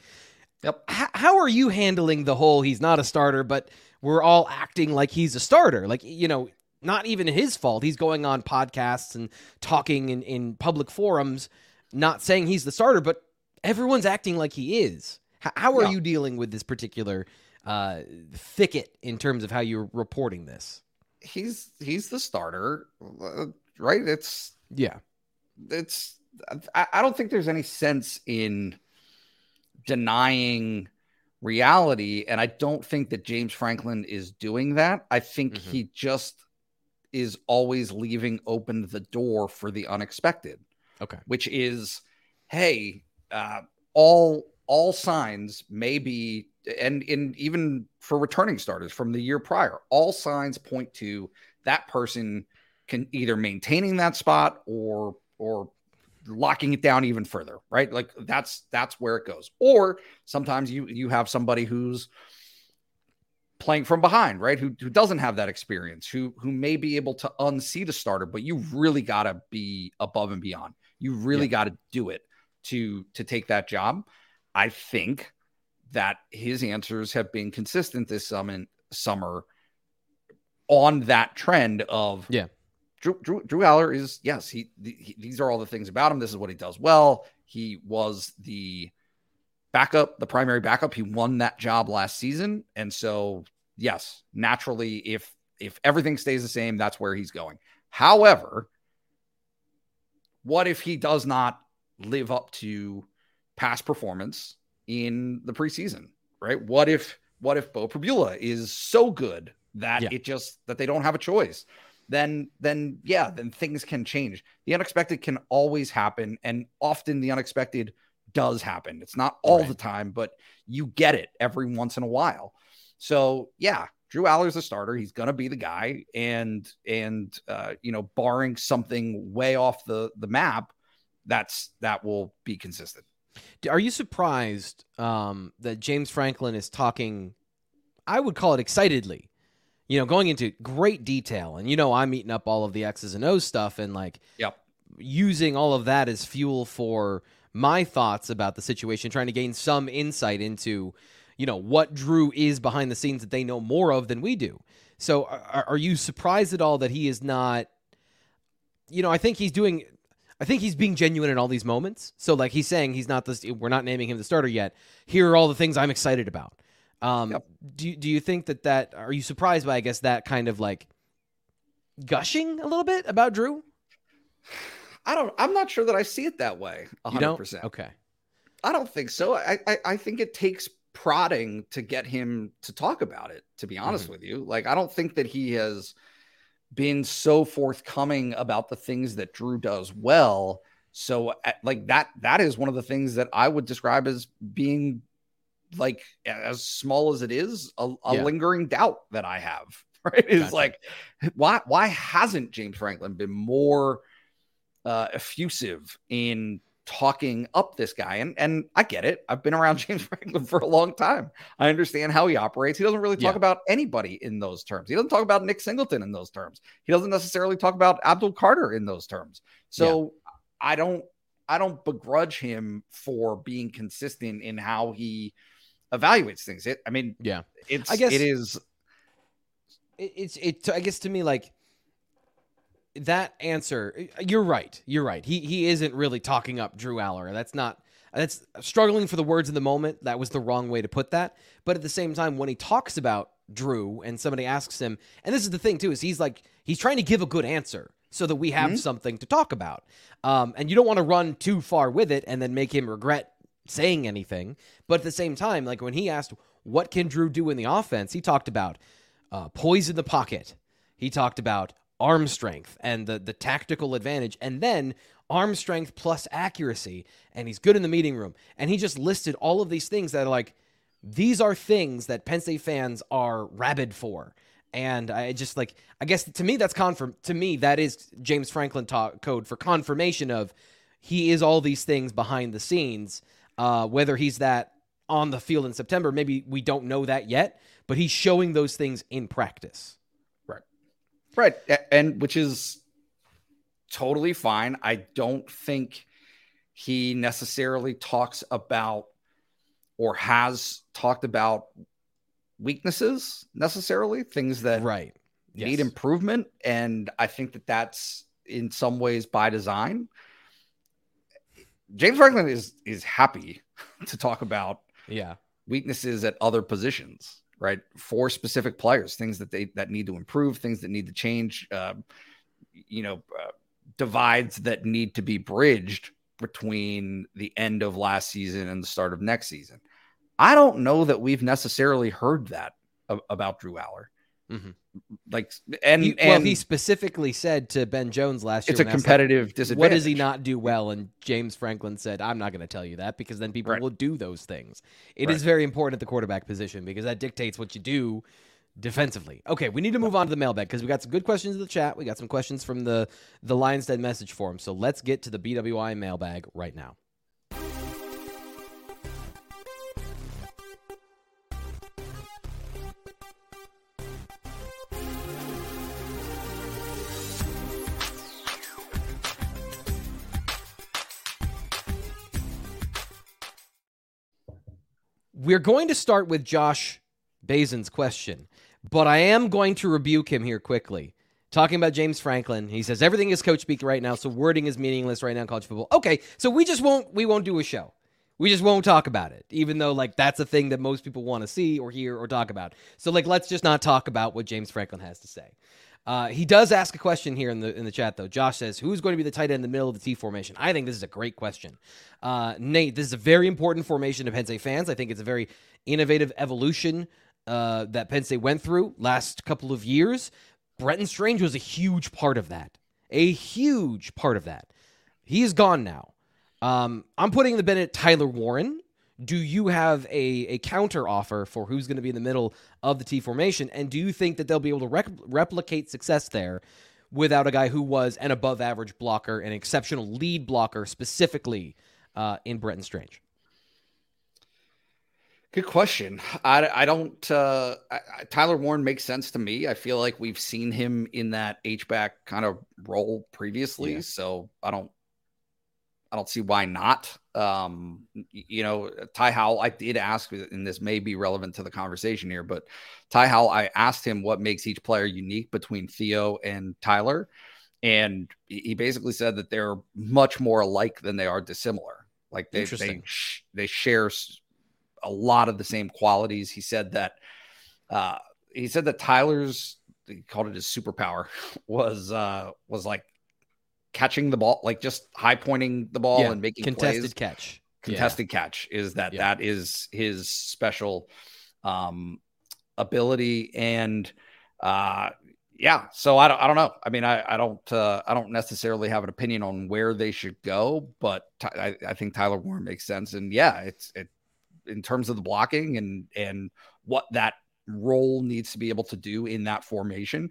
Yep. H- how are you handling the whole he's not a starter, but we're all acting like he's a starter? Like, you know, not even his fault. He's going on podcasts and talking in, in public forums, not saying he's the starter, but everyone's acting like he is. H- how are yeah. you dealing with this particular uh, thicket in terms of how you're reporting this? He's he's the starter, uh, right? It's yeah, it's. I, I don't think there's any sense in denying reality, and I don't think that James Franklin is doing that. I think mm-hmm. he just is always leaving open the door for the unexpected. Okay, which is, hey, uh, all all signs may be and in even for returning starters from the year prior, all signs point to that person can either maintaining that spot or or locking it down even further, right? Like that's that's where it goes. Or sometimes you you have somebody who's playing from behind, right? Who who doesn't have that experience, who who may be able to unseat a starter, but you really got to be above and beyond. You really yeah. got to do it to to take that job. I think that his answers have been consistent this summer, summer on that trend of yeah. Drew, Drew, Drew Allar is yes he, he, these are all the things about him. This is what he does well. He was the backup, the primary backup. He won that job last season, and so yes, naturally, if if everything stays the same, that's where he's going. However, what if he does not live up to past performance in the preseason, right? What if what if Beau Pribula is so good that yeah. it just that they don't have a choice? Then then yeah, then things can change. The unexpected can always happen, and often the unexpected does happen. It's not all right. the time, but you get it every once in a while. So yeah, Drew Allar's a starter. He's gonna be the guy, and and uh, you know, barring something way off the the map, that's that will be consistent. Are you surprised um, that James Franklin is talking? I would call it excitedly. You know, going into great detail, and you know, I'm eating up all of the X's and O's stuff, and like, yep, using all of that as fuel for my thoughts about the situation, trying to gain some insight into, you know, what Drew is behind the scenes that they know more of than we do. So, are, are you surprised at all that he is not? You know, I think he's doing I think he's being genuine in all these moments. So like he's saying he's not this we're not naming him the starter yet. Here are all the things I'm excited about. Um, yep. do do you think that that are you surprised by I guess that kind of like gushing a little bit about Drew? I don't. I'm not sure that I see it that way. 100. percent Okay. I don't think so. I, I I think it takes prodding to get him to talk about it. To be honest mm-hmm. with you, like I don't think that he has been so forthcoming about the things that Drew does well. So like that that is one of the things that I would describe as being like as small as it is a, a yeah. lingering doubt that I have. Right? Is gotcha. like why why hasn't James Franklin been more uh, effusive in talking up this guy. And and I get it. I've been around James Franklin for a long time. I understand how he operates. He doesn't really talk yeah. about anybody in those terms. He doesn't talk about Nick Singleton in those terms. He doesn't necessarily talk about Abdul Carter in those terms. So yeah. I don't I don't begrudge him for being consistent in how he evaluates things. It I mean, yeah. It's I guess it is it's it I guess to me like that answer, you're right. You're right. He he isn't really talking up Drew Allar. That's not. That's struggling for the words in the moment. That was the wrong way to put that. But at the same time, when he talks about Drew and somebody asks him, and this is the thing too, is he's like he's trying to give a good answer so that we have mm-hmm. something to talk about. Um, and you don't want to run too far with it and then make him regret saying anything. But at the same time, like when he asked, "What can Drew do in the offense?" He talked about uh, poise in the pocket. He talked about arm strength and the the tactical advantage and then arm strength plus accuracy and he's good in the meeting room and he just listed all of these things that are like these are things that Penn State fans are rabid for and I just like I guess to me that's confirm to me that is James Franklin talk code for confirmation of he is all these things behind the scenes uh, whether he's that on the field in September maybe we don't know that yet but he's showing those things in practice Right. Right. And which is totally fine. I don't think he necessarily talks about or has talked about weaknesses necessarily, things that right yes. need improvement. And I think that that's in some ways by design. James Franklin is is happy to talk about yeah weaknesses at other positions, right? For specific players, things that they that need to improve, things that need to change, uh, you know, uh, divides that need to be bridged between the end of last season and the start of next season. I don't know that we've necessarily heard that about Drew Allar. Mm-hmm. Like, and, he, well, he specifically said to Ben Jones last year, it's a competitive like, disadvantage. What does he not do well? And James Franklin said, I'm not going to tell you that because then people right. will do those things. It right. is very important at the quarterback position because that dictates what you do defensively. Okay, we need to move on to the mailbag because we got some good questions in the chat. We got some questions from the the Lions Den message forum. So let's get to the BWI mailbag right now. We're going to start with Josh Basin's question, but I am going to rebuke him here quickly. Talking about James Franklin, he says everything is coach speak right now, so wording is meaningless right now in college football. Okay, so we just won't we won't do a show. We just won't talk about it, even though like that's a thing that most people want to see or hear or talk about. So like let's just not talk about what James Franklin has to say. Uh, he does ask a question here in the in the chat though. Josh says, "Who's going to be the tight end in the middle of the T formation?" I think this is a great question. Uh, Nate, this is a very important formation to Penn State fans. I think it's a very innovative evolution uh, that Penn State went through last couple of years. Brenton Strange was a huge part of that. A huge part of that. He is gone now. Um, I'm putting the Bennett Tyler Warren do you have a, a counter offer for who's going to be in the middle of the T formation? And do you think that they'll be able to replicate success there without a guy who was an above average blocker, an exceptional lead blocker, specifically uh, in Brenton Strange? Good question. I, I don't. Uh, I, Tyler Warren makes sense to me. I feel like we've seen him in that H back kind of role previously, yeah. so I don't I don't see why not. Um, you know, Ty Howle, I did ask, and this may be relevant to the conversation here, but Ty Howle, I asked him what makes each player unique between Theo and Tyler. And he basically said that they're much more alike than they are dissimilar. Like they, they, they share a lot of the same qualities. He said that, uh, he said that Tyler's, he called it his superpower was, uh, was like catching the ball, like just high pointing the ball yeah, and making contested plays. catch. Contested yeah. catch is that yeah. that is his special um, ability and uh, yeah. So I don't I don't know. I mean I I don't uh, I don't necessarily have an opinion on where they should go, but I, I think Tyler Warren makes sense and yeah, it's it in terms of the blocking and and what that role needs to be able to do in that formation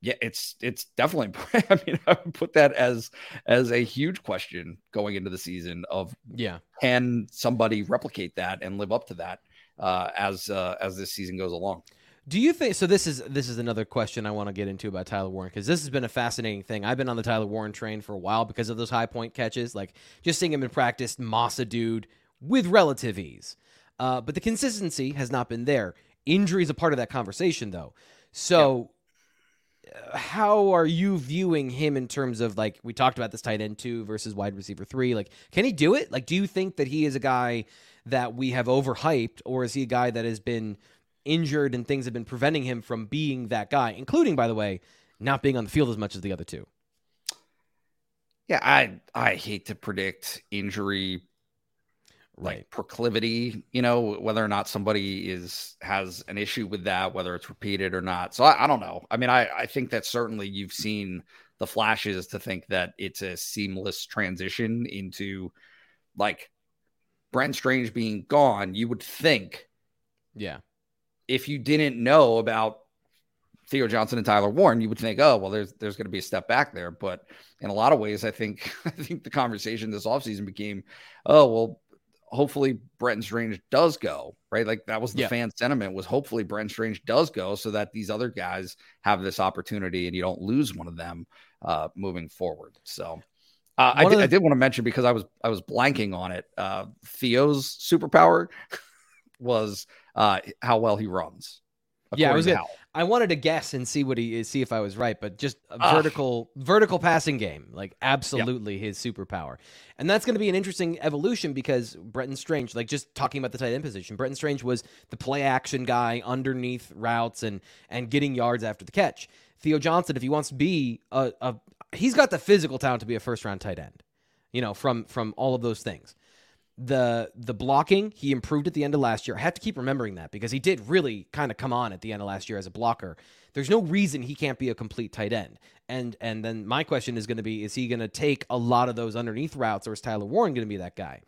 yeah, it's it's definitely. I mean, I would put that as as a huge question going into the season. Of yeah, can somebody replicate that and live up to that uh, as uh, as this season goes along? Do you think so? This is this is another question I want to get into about Tyler Warren because this has been a fascinating thing. I've been on the Tyler Warren train for a while because of those high point catches, like just seeing him in practice, moss a dude with relative ease. Uh, but the consistency has not been there. Injury is a part of that conversation, though. So how are you viewing him in terms of like we talked about this tight end two versus wide receiver three? Like, can he do it? Like, do you think that he is a guy that we have overhyped, or is he a guy that has been injured and things have been preventing him from being that guy, including, by the way, not being on the field as much as the other two? Yeah, I I hate to predict injury like proclivity, you know, whether or not somebody is has an issue with that, whether it's repeated or not. So I, I, don't know. I mean, I, I think that certainly you've seen the flashes to think that it's a seamless transition into like Brent Strange being gone. You would think, yeah, if you didn't know about Theo Johnson and Tyler Warren, you would think, oh, well, there's there's going to be a step back there. But in a lot of ways, I think I think the conversation this offseason became, oh, well, hopefully Brenton Strange does go, right? Like that was the yeah. fan sentiment was hopefully Brenton Strange does go so that these other guys have this opportunity and you don't lose one of them uh, moving forward. So uh, I, did, the- I did want to mention because I was I was blanking on it. Uh, Theo's superpower was uh, how well he runs. Yeah, I was. Gonna, I wanted to guess and see what he see if I was right, but just a uh, vertical vertical passing game, like absolutely his superpower, and that's going to be an interesting evolution because Brenton Strange, like just talking about the tight end position, Brenton Strange was the play action guy underneath routes and and getting yards after the catch. Theo Johnson, if he wants to be a, a he's got the physical talent to be a first round tight end, you know, from from all of those things the the blocking he improved at the end of last year. I have to keep remembering that because he did really kind of come on at the end of last year as a blocker. There's no reason he can't be a complete tight end. And and then my question is going to be: Is he going to take a lot of those underneath routes, or is Tyler Warren going to be that guy?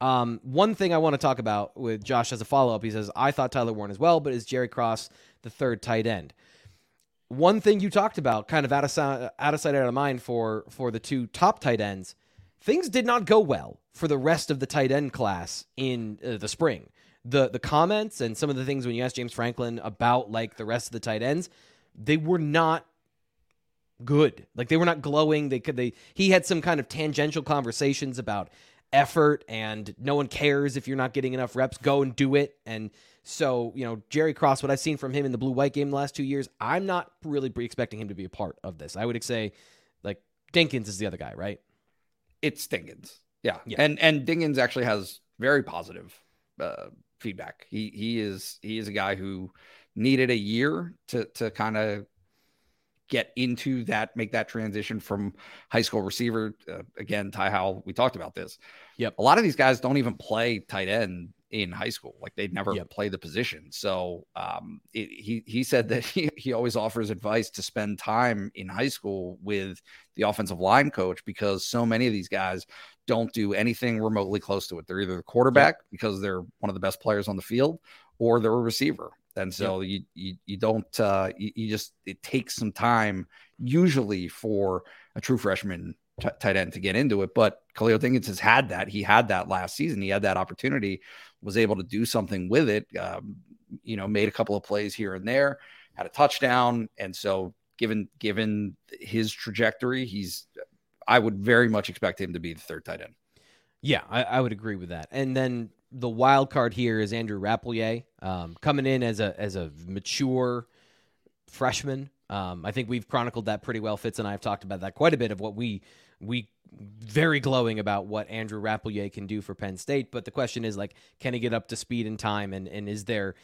Um, one thing I want to talk about with Josh as a follow up, he says, I thought Tyler Warren as well, but is Jerry Cross the third tight end? One thing you talked about, kind of out of, out of sight, out of mind for for the two top tight ends, things did not go well for the rest of the tight end class in uh, the spring. The the comments and some of the things when you asked James Franklin about like the rest of the tight ends, they were not good. Like they were not glowing. They could they he had some kind of tangential conversations about effort and no one cares if you're not getting enough reps. Go and do it. And so, you know, Jerry Cross, what I've seen from him in the blue white game the last two years, I'm not really expecting him to be a part of this. I would say like Dinkins is the other guy, right? it's Dinkins. Yeah. yeah. And and Dinkins actually has very positive uh, feedback. He he is he is a guy who needed a year to to kind of get into that, make that transition from high school receiver. Uh, again, Ty Howle, we talked about this. Yep. A lot of these guys don't even play tight end in high school. Like they'd never yep. play the position. So um, it, he he said that he, he always offers advice to spend time in high school with the offensive line coach because so many of these guys don't do anything remotely close to it. They're either the quarterback yep. because they're one of the best players on the field, or they're a receiver. And so yep. you, you you don't uh, you, you just it takes some time usually for a true freshman t- tight end to get into it. But Khalil Dinkins has had that. He had that last season. He had that opportunity, was able to do something with it. Um, you know, made a couple of plays here and there, had a touchdown, and so given given his trajectory, he's I would very much expect him to be the third tight end. Yeah, I, I would agree with that. And then the wild card here is Andrew Rappleyea um, coming in as a as a mature freshman. Um, I think we've chronicled that pretty well. Fitz and I have talked about that quite a bit of what we we very glowing about what Andrew Rappleyea can do for Penn State. But the question is like, can he get up to speed in time? And and is there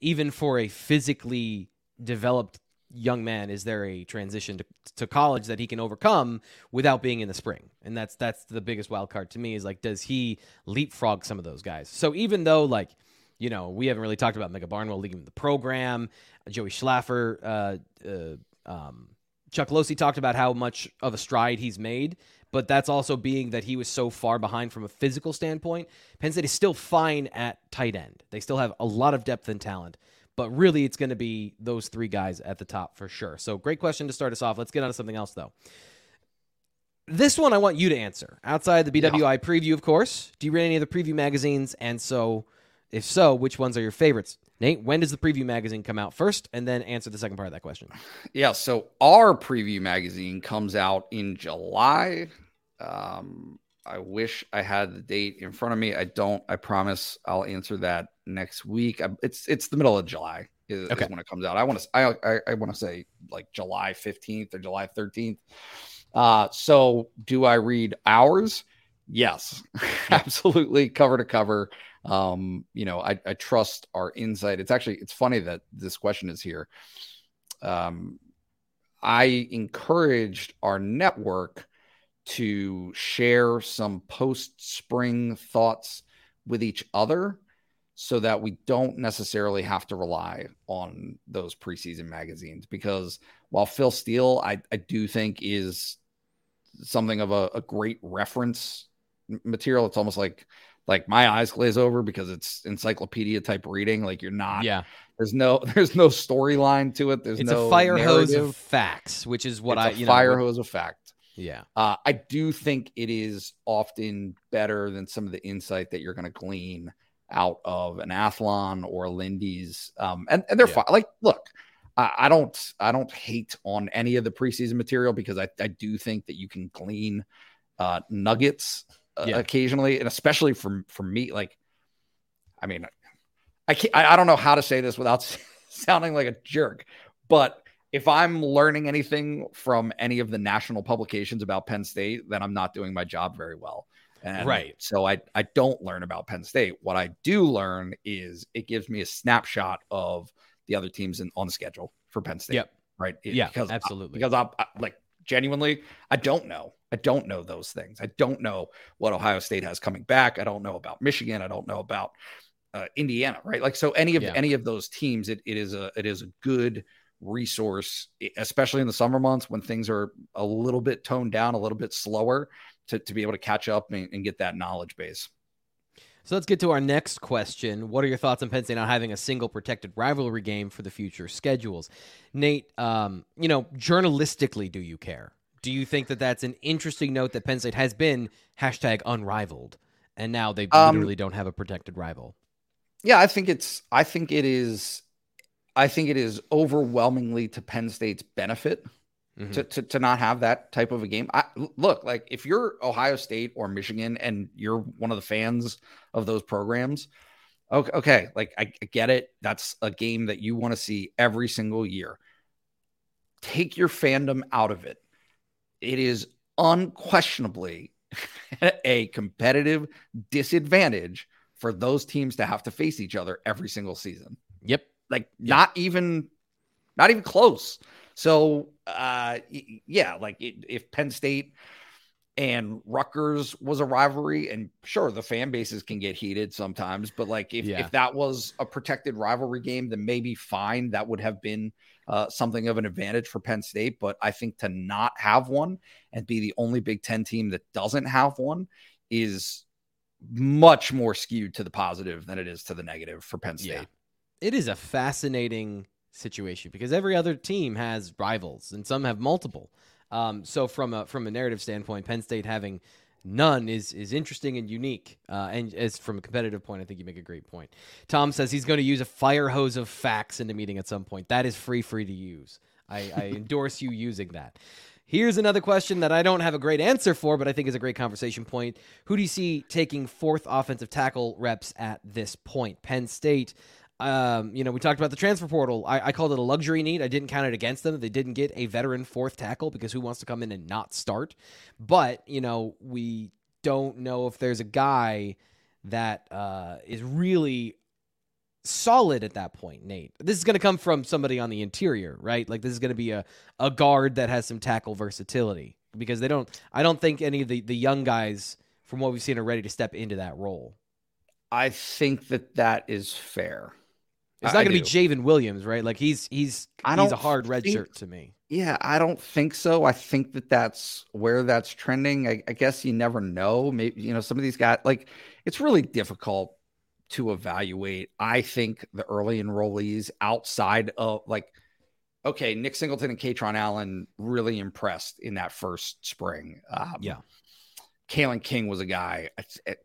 even for a physically developed young man, is there a transition to, to college that he can overcome without being in the spring? And that's that's the biggest wild card to me is like, does he leapfrog some of those guys? So even though like you know, we haven't really talked about Micah Barnwell leaving the program. Joey Schlaffer, uh, uh, um, Chuck Losey talked about how much of a stride he's made but that's also being that he was so far behind from a physical standpoint. Penn State is still fine at tight end. They still have a lot of depth and talent, but really it's going to be those three guys at the top for sure. So great question to start us off. Let's get on to something else though. This one I want you to answer. Outside the BWI yeah. preview, of course. Do you read any of the preview magazines? And so, if so, which ones are your favorites? Nate, when does the preview magazine come out first? And then answer the second part of that question. Yeah. So our preview magazine comes out in July. Um, I wish I had the date in front of me. I don't. I promise I'll answer that next week. It's it's the middle of July is, okay. is when it comes out. I want to I I, I want to say like July 15th or July 13th. Uh, so do I read ours? Yes, absolutely, cover to cover. Um, you know, I, I trust our insight. It's actually it's funny that this question is here. Um, I encouraged our network to share some post spring thoughts with each other so that we don't necessarily have to rely on those preseason magazines because while Phil Steele I, I do think is something of a, a great reference material it's almost like like my eyes glaze over because it's encyclopedia type reading like you're not yeah there's no there's no storyline to it there's it's no a fire narrative. hose of facts which is what it's i you fire know, hose of fact Yeah. Uh, I do think it is often better than some of the insight that you're going to glean out of an Athlon or Lindy's. Um, and, and they're yeah. fine. Like, look, I, I, don't I don't hate on any of the preseason material because I, I do think that you can glean uh, nuggets uh, yeah. occasionally, and especially from from me. Like, I mean, I can't, I, I don't know how to say this without sounding like a jerk, but if I'm learning anything from any of the national publications about Penn State, then I'm not doing my job very well. And right. So I I don't learn about Penn State. What I do learn is it gives me a snapshot of the other teams in, on the schedule for Penn State. Yep. Right. It, yeah. Because absolutely. I, because I, I like genuinely, I don't know. I don't know those things. I don't know what Ohio State has coming back. I don't know about Michigan. I don't know about uh, Indiana. Right. Like so, any of yeah. any of those teams, it, it is a it is a good resource, especially in the summer months when things are a little bit toned down, a little bit slower to, to be able to catch up and, and get that knowledge base. So let's get to our next question. What are your thoughts on Penn State not having a single protected rivalry game for the future schedules? Nate, um, you know, journalistically, do you care? Do you think that that's an interesting note that Penn State has been hashtag unrivaled, and now they um, literally don't have a protected rival? Yeah, I think it's. I think it is. I think it is overwhelmingly to Penn State's benefit mm-hmm. to, to, to not have that type of a game. I look like if you're Ohio State or Michigan and you're one of the fans of those programs, okay, okay like I, I get it. That's a game that you want to see every single year. Take your fandom out of it. It is unquestionably a competitive disadvantage for those teams to have to face each other every single season. Yep. Like yep. not even not even close. So, uh, yeah, like it, if Penn State and Rutgers was a rivalry, and sure, the fan bases can get heated sometimes, but like if, yeah. if that was a protected rivalry game, then maybe fine. That would have been uh, something of an advantage for Penn State. But I think to not have one and be the only Big Ten team that doesn't have one is much more skewed to the positive than it is to the negative for Penn State. Yeah. It is a fascinating situation because every other team has rivals and some have multiple. Um, so from a from a narrative standpoint, Penn State having none is is interesting and unique. Uh, and as from a competitive point, I think you make a great point. Tom says he's going to use a fire hose of facts in the meeting at some point. That is free, free to use. I, I endorse you using that. Here's another question that I don't have a great answer for, but I think is a great conversation point. Who do you see taking fourth offensive tackle reps at this point? Penn State um, you know, we talked about the transfer portal. I, I, called it a luxury need. I didn't count it against them. They didn't get a veteran fourth tackle because who wants to come in and not start? But, you know, we don't know if there's a guy that uh, is really solid at that point, Nate. This is going to come from somebody on the interior, right? Like this is going to be a, a guard that has some tackle versatility because they don't, I don't think any of the, the young guys from what we've seen are ready to step into that role. I think that that is fair. It's not going to be J'ven Williams, right? Like he's he's I he's a hard red shirt to me. Yeah, I don't think so. I think that that's where that's trending. I, I, guess you never know. Maybe you know some of these guys. Like it's really difficult to evaluate. I think the early enrollees outside of like, okay, Nick Singleton and Kaytron Allen really impressed in that first spring. Um, yeah. Kalen King was a guy.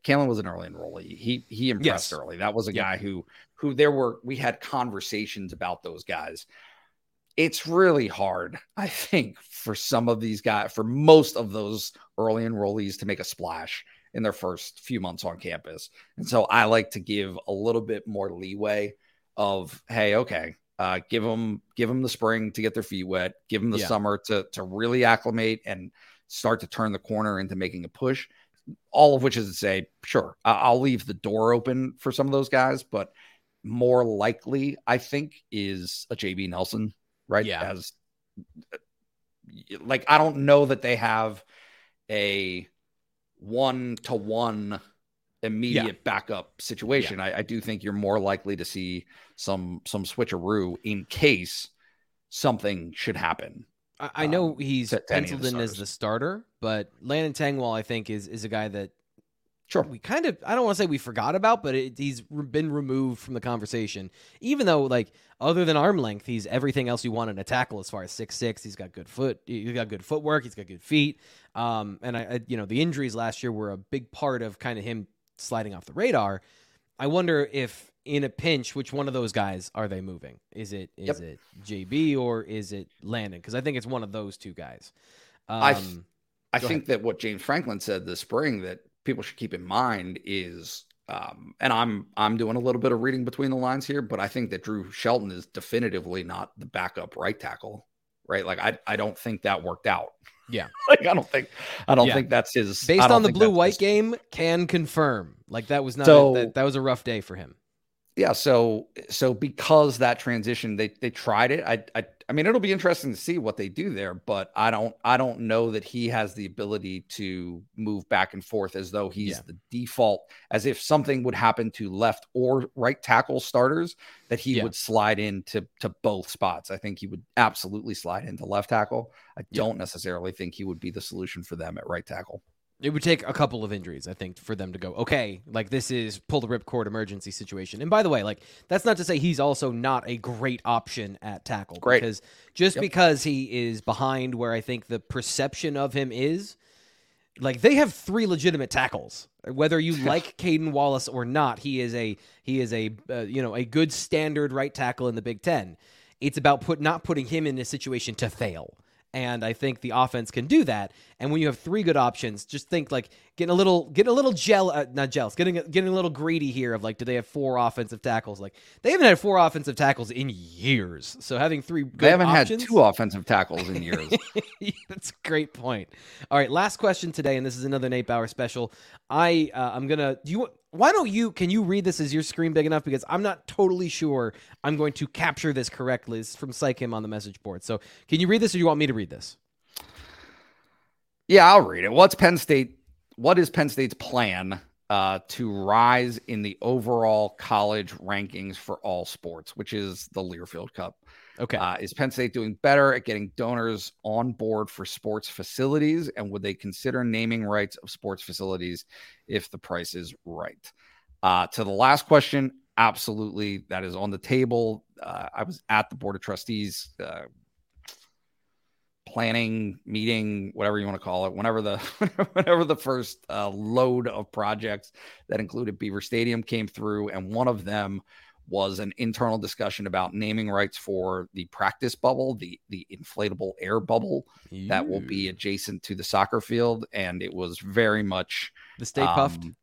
Kalen was an early enrollee. He he impressed yes. early. That was a yeah. guy who who there were we had conversations about those guys. It's really hard, I think, for some of these guys, for most of those early enrollees to make a splash in their first few months on campus. And so I like to give a little bit more leeway of, hey, okay, uh, give them give them the spring to get their feet wet, give them the yeah. summer to to really acclimate and start to turn the corner into making a push. All of which is to say, sure, I'll leave the door open for some of those guys, but more likely, I think, is a JB Nelson, right? Yeah. As like, I don't know that they have a one to one immediate yeah. backup situation. Yeah. I, I, do think you're more likely to see some some switcheroo in case something should happen. I, know um, he's to, to penciled in as the starter, but Landon Tengwall, I think, is is a guy that Sure. We kind of, I don't want to say we forgot about, but it, he's been removed from the conversation. Even though, like, other than arm length, he's everything else you want in a tackle as far as six six. He's got good foot, he's got good footwork, he's got good feet. Um, and I, I, you know, the injuries last year were a big part of kind of him sliding off the radar. I wonder if in a pinch, which one of those guys are they moving? Is it is yep. it JB or is it Landon? Because I think it's one of those two guys. Um, I I think ahead. that what James Franklin said this spring that people should keep in mind is um, and I'm I'm doing a little bit of reading between the lines here, but I think that Drew Shelton is definitively not the backup right tackle, right? Like I I don't think that worked out. Yeah, like I don't think I don't yeah. think that's his. Based on the blue white game, can confirm like that was not so, a, that, that was a rough day for him yeah so so because that transition they they tried it I, I i mean it'll be interesting to see what they do there but i don't i don't know that he has the ability to move back and forth as though he's yeah. the default as if something would happen to left or right tackle starters that he yeah. would slide into to both spots i think he would absolutely slide into left tackle i yeah. don't necessarily think he would be the solution for them at right tackle it would take a couple of injuries, I think, for them to go, okay, like this is pull the ripcord emergency situation. And by the way, like that's not to say he's also not a great option at tackle. Great. Because just yep. because he is behind where I think the perception of him is, like they have three legitimate tackles. Whether you like Caedan Wallace or not, he is a he is a uh, you know a good standard right tackle in the Big Ten. It's about put not putting him in a situation to fail and I think the offense can do that. And when you have three good options, just think like getting a little, getting a little gel, uh, not jealous, getting getting a little greedy here of like, do they have four offensive tackles? Like they haven't had four offensive tackles in years, so having three, they haven't options, had two offensive tackles in years. That's a great point. All right, last question today, and this is another Nate Bauer special. I uh, I'm gonna do you why don't you can you read this as your screen big enough because i'm not totally sure i'm going to capture this correctly it's from psychem on the message board so can you read this or do you want me to read this yeah i'll read it what's penn state what is penn state's plan uh, to rise in the overall college rankings for all sports which is the learfield cup Okay. Uh, is Penn State doing better at getting donors on board for sports facilities? And would they consider naming rights of sports facilities if the price is right? Uh, to the last question, absolutely. That is on the table. Uh, I was at the Board of Trustees uh, planning meeting, whatever you want to call it, whenever the whenever the first uh, load of projects that included Beaver Stadium came through, and one of them was an internal discussion about naming rights for the practice bubble, the the inflatable air bubble Ew. that will be adjacent to the soccer field, and it was very much the Stay um, facility.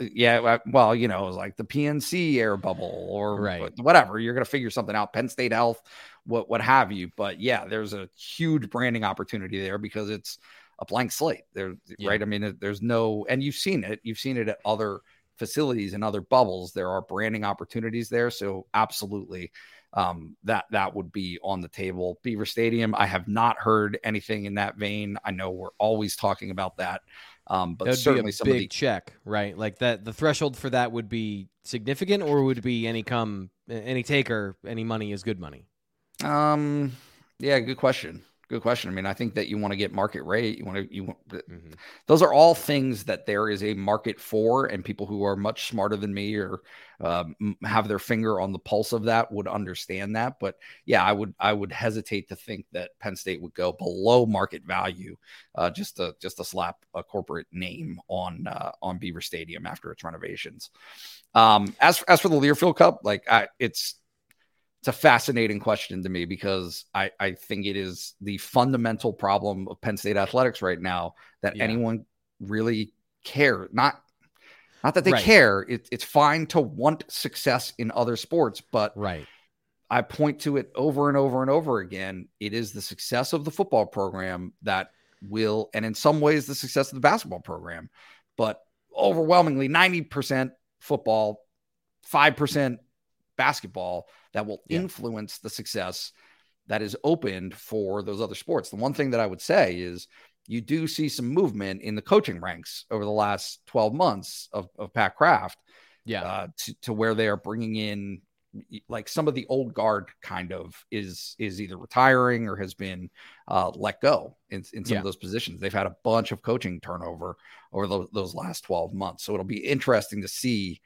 Yeah, well, you know, it was like the PNC air bubble or right. whatever. You're going to figure something out. Penn State Health, what what have you. But yeah, there's a huge branding opportunity there because it's a blank slate. There, yeah. right? I mean, there's no, and you've seen it. You've seen it at other facilities and other bubbles, there are branding opportunities there. So absolutely, um, that that would be on the table. Beaver Stadium, I have not heard anything in that vein. I know we're always talking about that, um, but certainly some big the... check, right? Like that, the threshold for that would be significant, or would be any come, any taker, any money is good money. Um, yeah, good question. Good question. I mean, I think that you want to get market rate. You want to, you want, mm-hmm. those are all things that there is a market for, and people who are much smarter than me or uh, have their finger on the pulse of that would understand that. But yeah, I would, I would hesitate to think that Penn State would go below market value uh, just to just to slap a corporate name on uh, on Beaver Stadium after its renovations. Um, as as for the Learfield Cup, like I, it's it's a fascinating question to me because I, I think it is the fundamental problem of Penn State athletics right now that yeah. anyone really care. Not not that they right. care. It, it's fine to want success in other sports, but right. I point to it over and over and over again. It is the success of the football program that will, and in some ways, the success of the basketball program, but overwhelmingly 90% football, 5% basketball that will yeah. influence the success that is opened for those other sports. The one thing that I would say is you do see some movement in the coaching ranks over the last 12 months of, of Pat Kraft. Yeah. Uh, to, to where they are bringing in like some of the old guard kind of is is either retiring or has been uh, let go in, in some yeah. of those positions. They've had a bunch of coaching turnover over those, those last 12 months. So it'll be interesting to see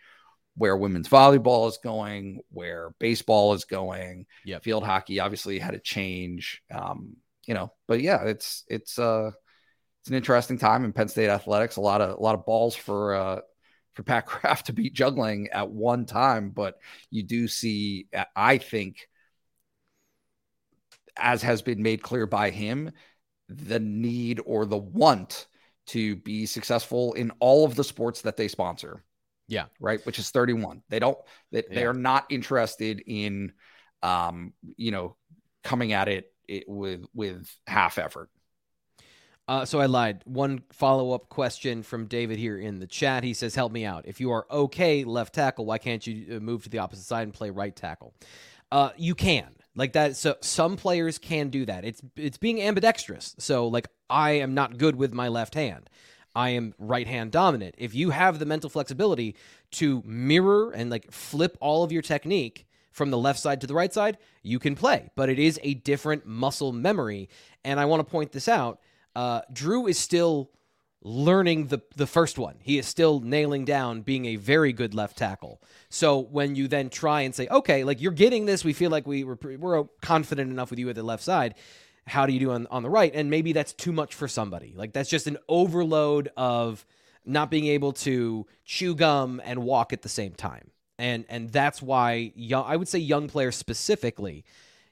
where women's volleyball is going, where baseball is going. Yeah. Field hockey obviously had a change. Um, you know, but yeah, it's it's uh it's an interesting time in Penn State athletics. A lot of a lot of balls for uh for Pat Kraft to be juggling at one time, but you do see, I think, as has been made clear by him, the need or the want to be successful in all of the sports that they sponsor. Yeah. Right. Which is 31. They don't, they, yeah. they are not interested in, um, you know, coming at it, it with, with half effort. Uh, so I lied. One follow up question from David here in the chat. He says, "Help me out. If you are okay left tackle, why can't you uh, move to the opposite side and play right tackle? Uh, you can like that. So some players can do that. It's it's being ambidextrous. So like I am not good with my left hand. I am right hand dominant. If you have the mental flexibility to mirror and like flip all of your technique." From the left side to the right side, you can play, but it is a different muscle memory. And I want to point this out uh, Drew is still learning the the first one. He is still nailing down being a very good left tackle. So when you then try and say, okay, like you're getting this, we feel like we were we're confident enough with you at the left side. How do you do on on the right? And maybe that's too much for somebody. Like that's just an overload of not being able to chew gum and walk at the same time. And and that's why young I would say young players specifically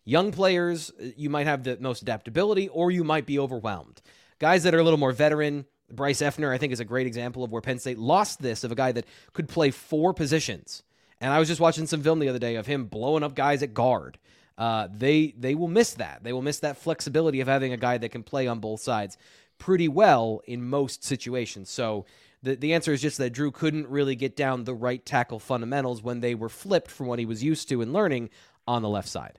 Young players, uh, you might have the most adaptability or you might be overwhelmed. Guys that are a little more veteran, Bryce Effner, I think, is a great example of where Penn State lost this of a guy that could play four positions. And I was just watching some film the other day of him blowing up guys at guard. Uh, they they will miss that. They will miss that flexibility of having a guy that can play on both sides pretty well in most situations. So the the answer is just that Drew couldn't really get down the right tackle fundamentals when they were flipped from what he was used to and learning on the left side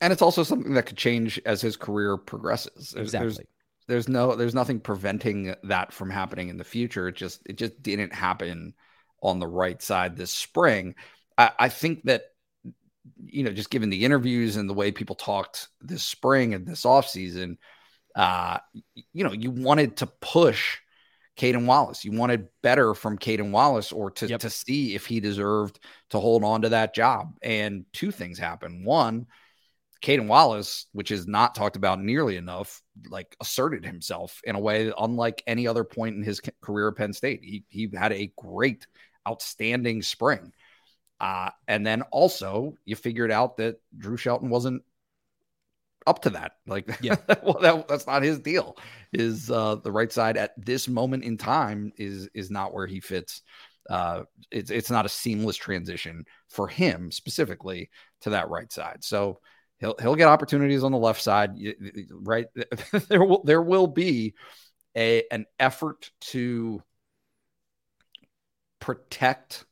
and it's also something that could change as his career progresses. There's, exactly. There's, there's no there's nothing preventing that from happening in the future. It just it just didn't happen on the right side this spring. I, I think that you know, just given the interviews and the way people talked this spring and this offseason, uh, you know, you wanted to push Caedan Wallace. You wanted better from Caedan Wallace or to, yep. to see if he deserved to hold on to that job. And two things happened. One, Caedan Wallace, which is not talked about nearly enough, like asserted himself in a way unlike any other point in his career at Penn State. He he had a great, outstanding spring. Uh, and then also you figured out that Drew Shelton wasn't up to that. Like, yeah, well, that, that's not his deal. Is uh, the right side at this moment in time is is not where he fits. Uh, it's it's not a seamless transition for him specifically to that right side. So he'll he'll get opportunities on the left side, right? there will there will be a an effort to protect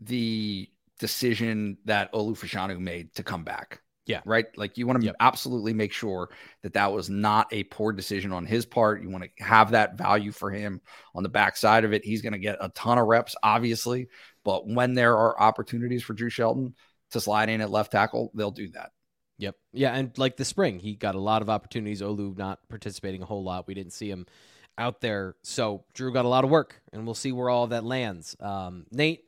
the decision that Olu Fashanu made to come back. Yeah. Right. Like you want to yep. absolutely make sure that that was not a poor decision on his part. You want to have that value for him on the backside of it. He's going to get a ton of reps, obviously. But when there are opportunities for Drew Shelton to slide in at left tackle, they'll do that. Yep. Yeah, and like the spring, he got a lot of opportunities. Olu not participating a whole lot. We didn't see him out there. So Drew got a lot of work, and we'll see where all that lands. Um, Nate,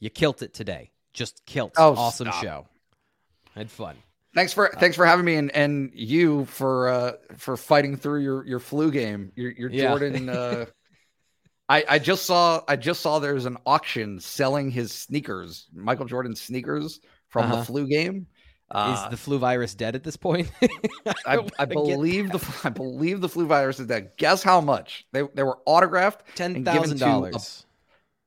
you killed it today. Just killed. Oh, awesome stop. show. Had fun. Thanks for thanks for having me and, and you for uh, for fighting through your your flu game. Your your yeah. Jordan. Uh, I I just saw I just saw there's an auction selling his sneakers, Michael Jordan sneakers from uh-huh. the flu game. Uh, is the flu virus dead at this point? I, I believe the I believe the flu virus is dead. Guess how much they they were autographed? Ten thousand dollars.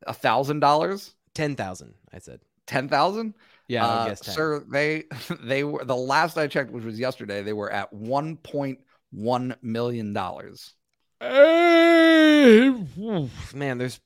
A thousand dollars. Ten thousand. I said ten thousand. Yeah, uh, I guess 10. sir. They they were the last I checked, which was yesterday. They were at one point one million dollars. Man, there's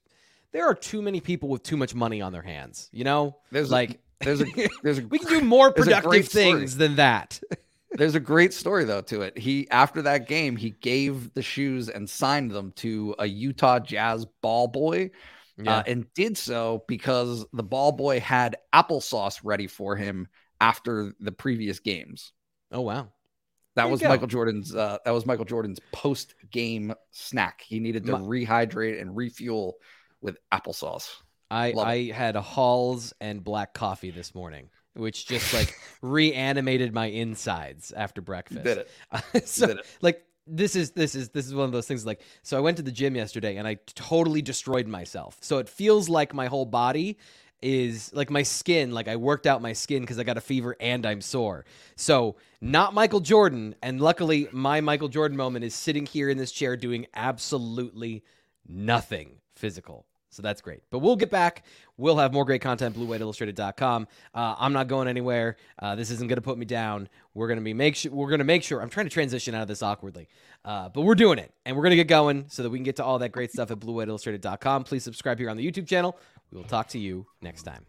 there are too many people with too much money on their hands. You know, there's like there's a there's a we can do more productive things than that. there's a great story though to it. He after that game, he gave the shoes and signed them to a Utah Jazz ball boy yeah. uh, and did so because the ball boy had applesauce ready for him after the previous games. Oh wow. That was. Michael Jordan's uh, that was Michael Jordan's post game snack. He needed to My- rehydrate and refuel with applesauce. I I had Halls and black coffee this morning, which just like reanimated my insides after breakfast. Did it? so Did it. like this is this is this is one of those things like so I went to the gym yesterday and I totally destroyed myself. So it feels like my whole body is like my skin, like I worked out my skin because I got a fever and I'm sore. So, not Michael Jordan. And luckily, my Michael Jordan moment is sitting here in this chair doing absolutely nothing physical. So that's great. But we'll get back. We'll have more great content, bluewhiteillustrated.com. Uh, I'm not going anywhere. Uh, this isn't going to put me down. We're going to be make sure we're going to make sure I'm trying to transition out of this awkwardly. Uh, but we're doing it and we're going to get going so that we can get to all that great stuff at bluewhiteillustrated.com. Please subscribe here on the YouTube channel. We will talk to you next time.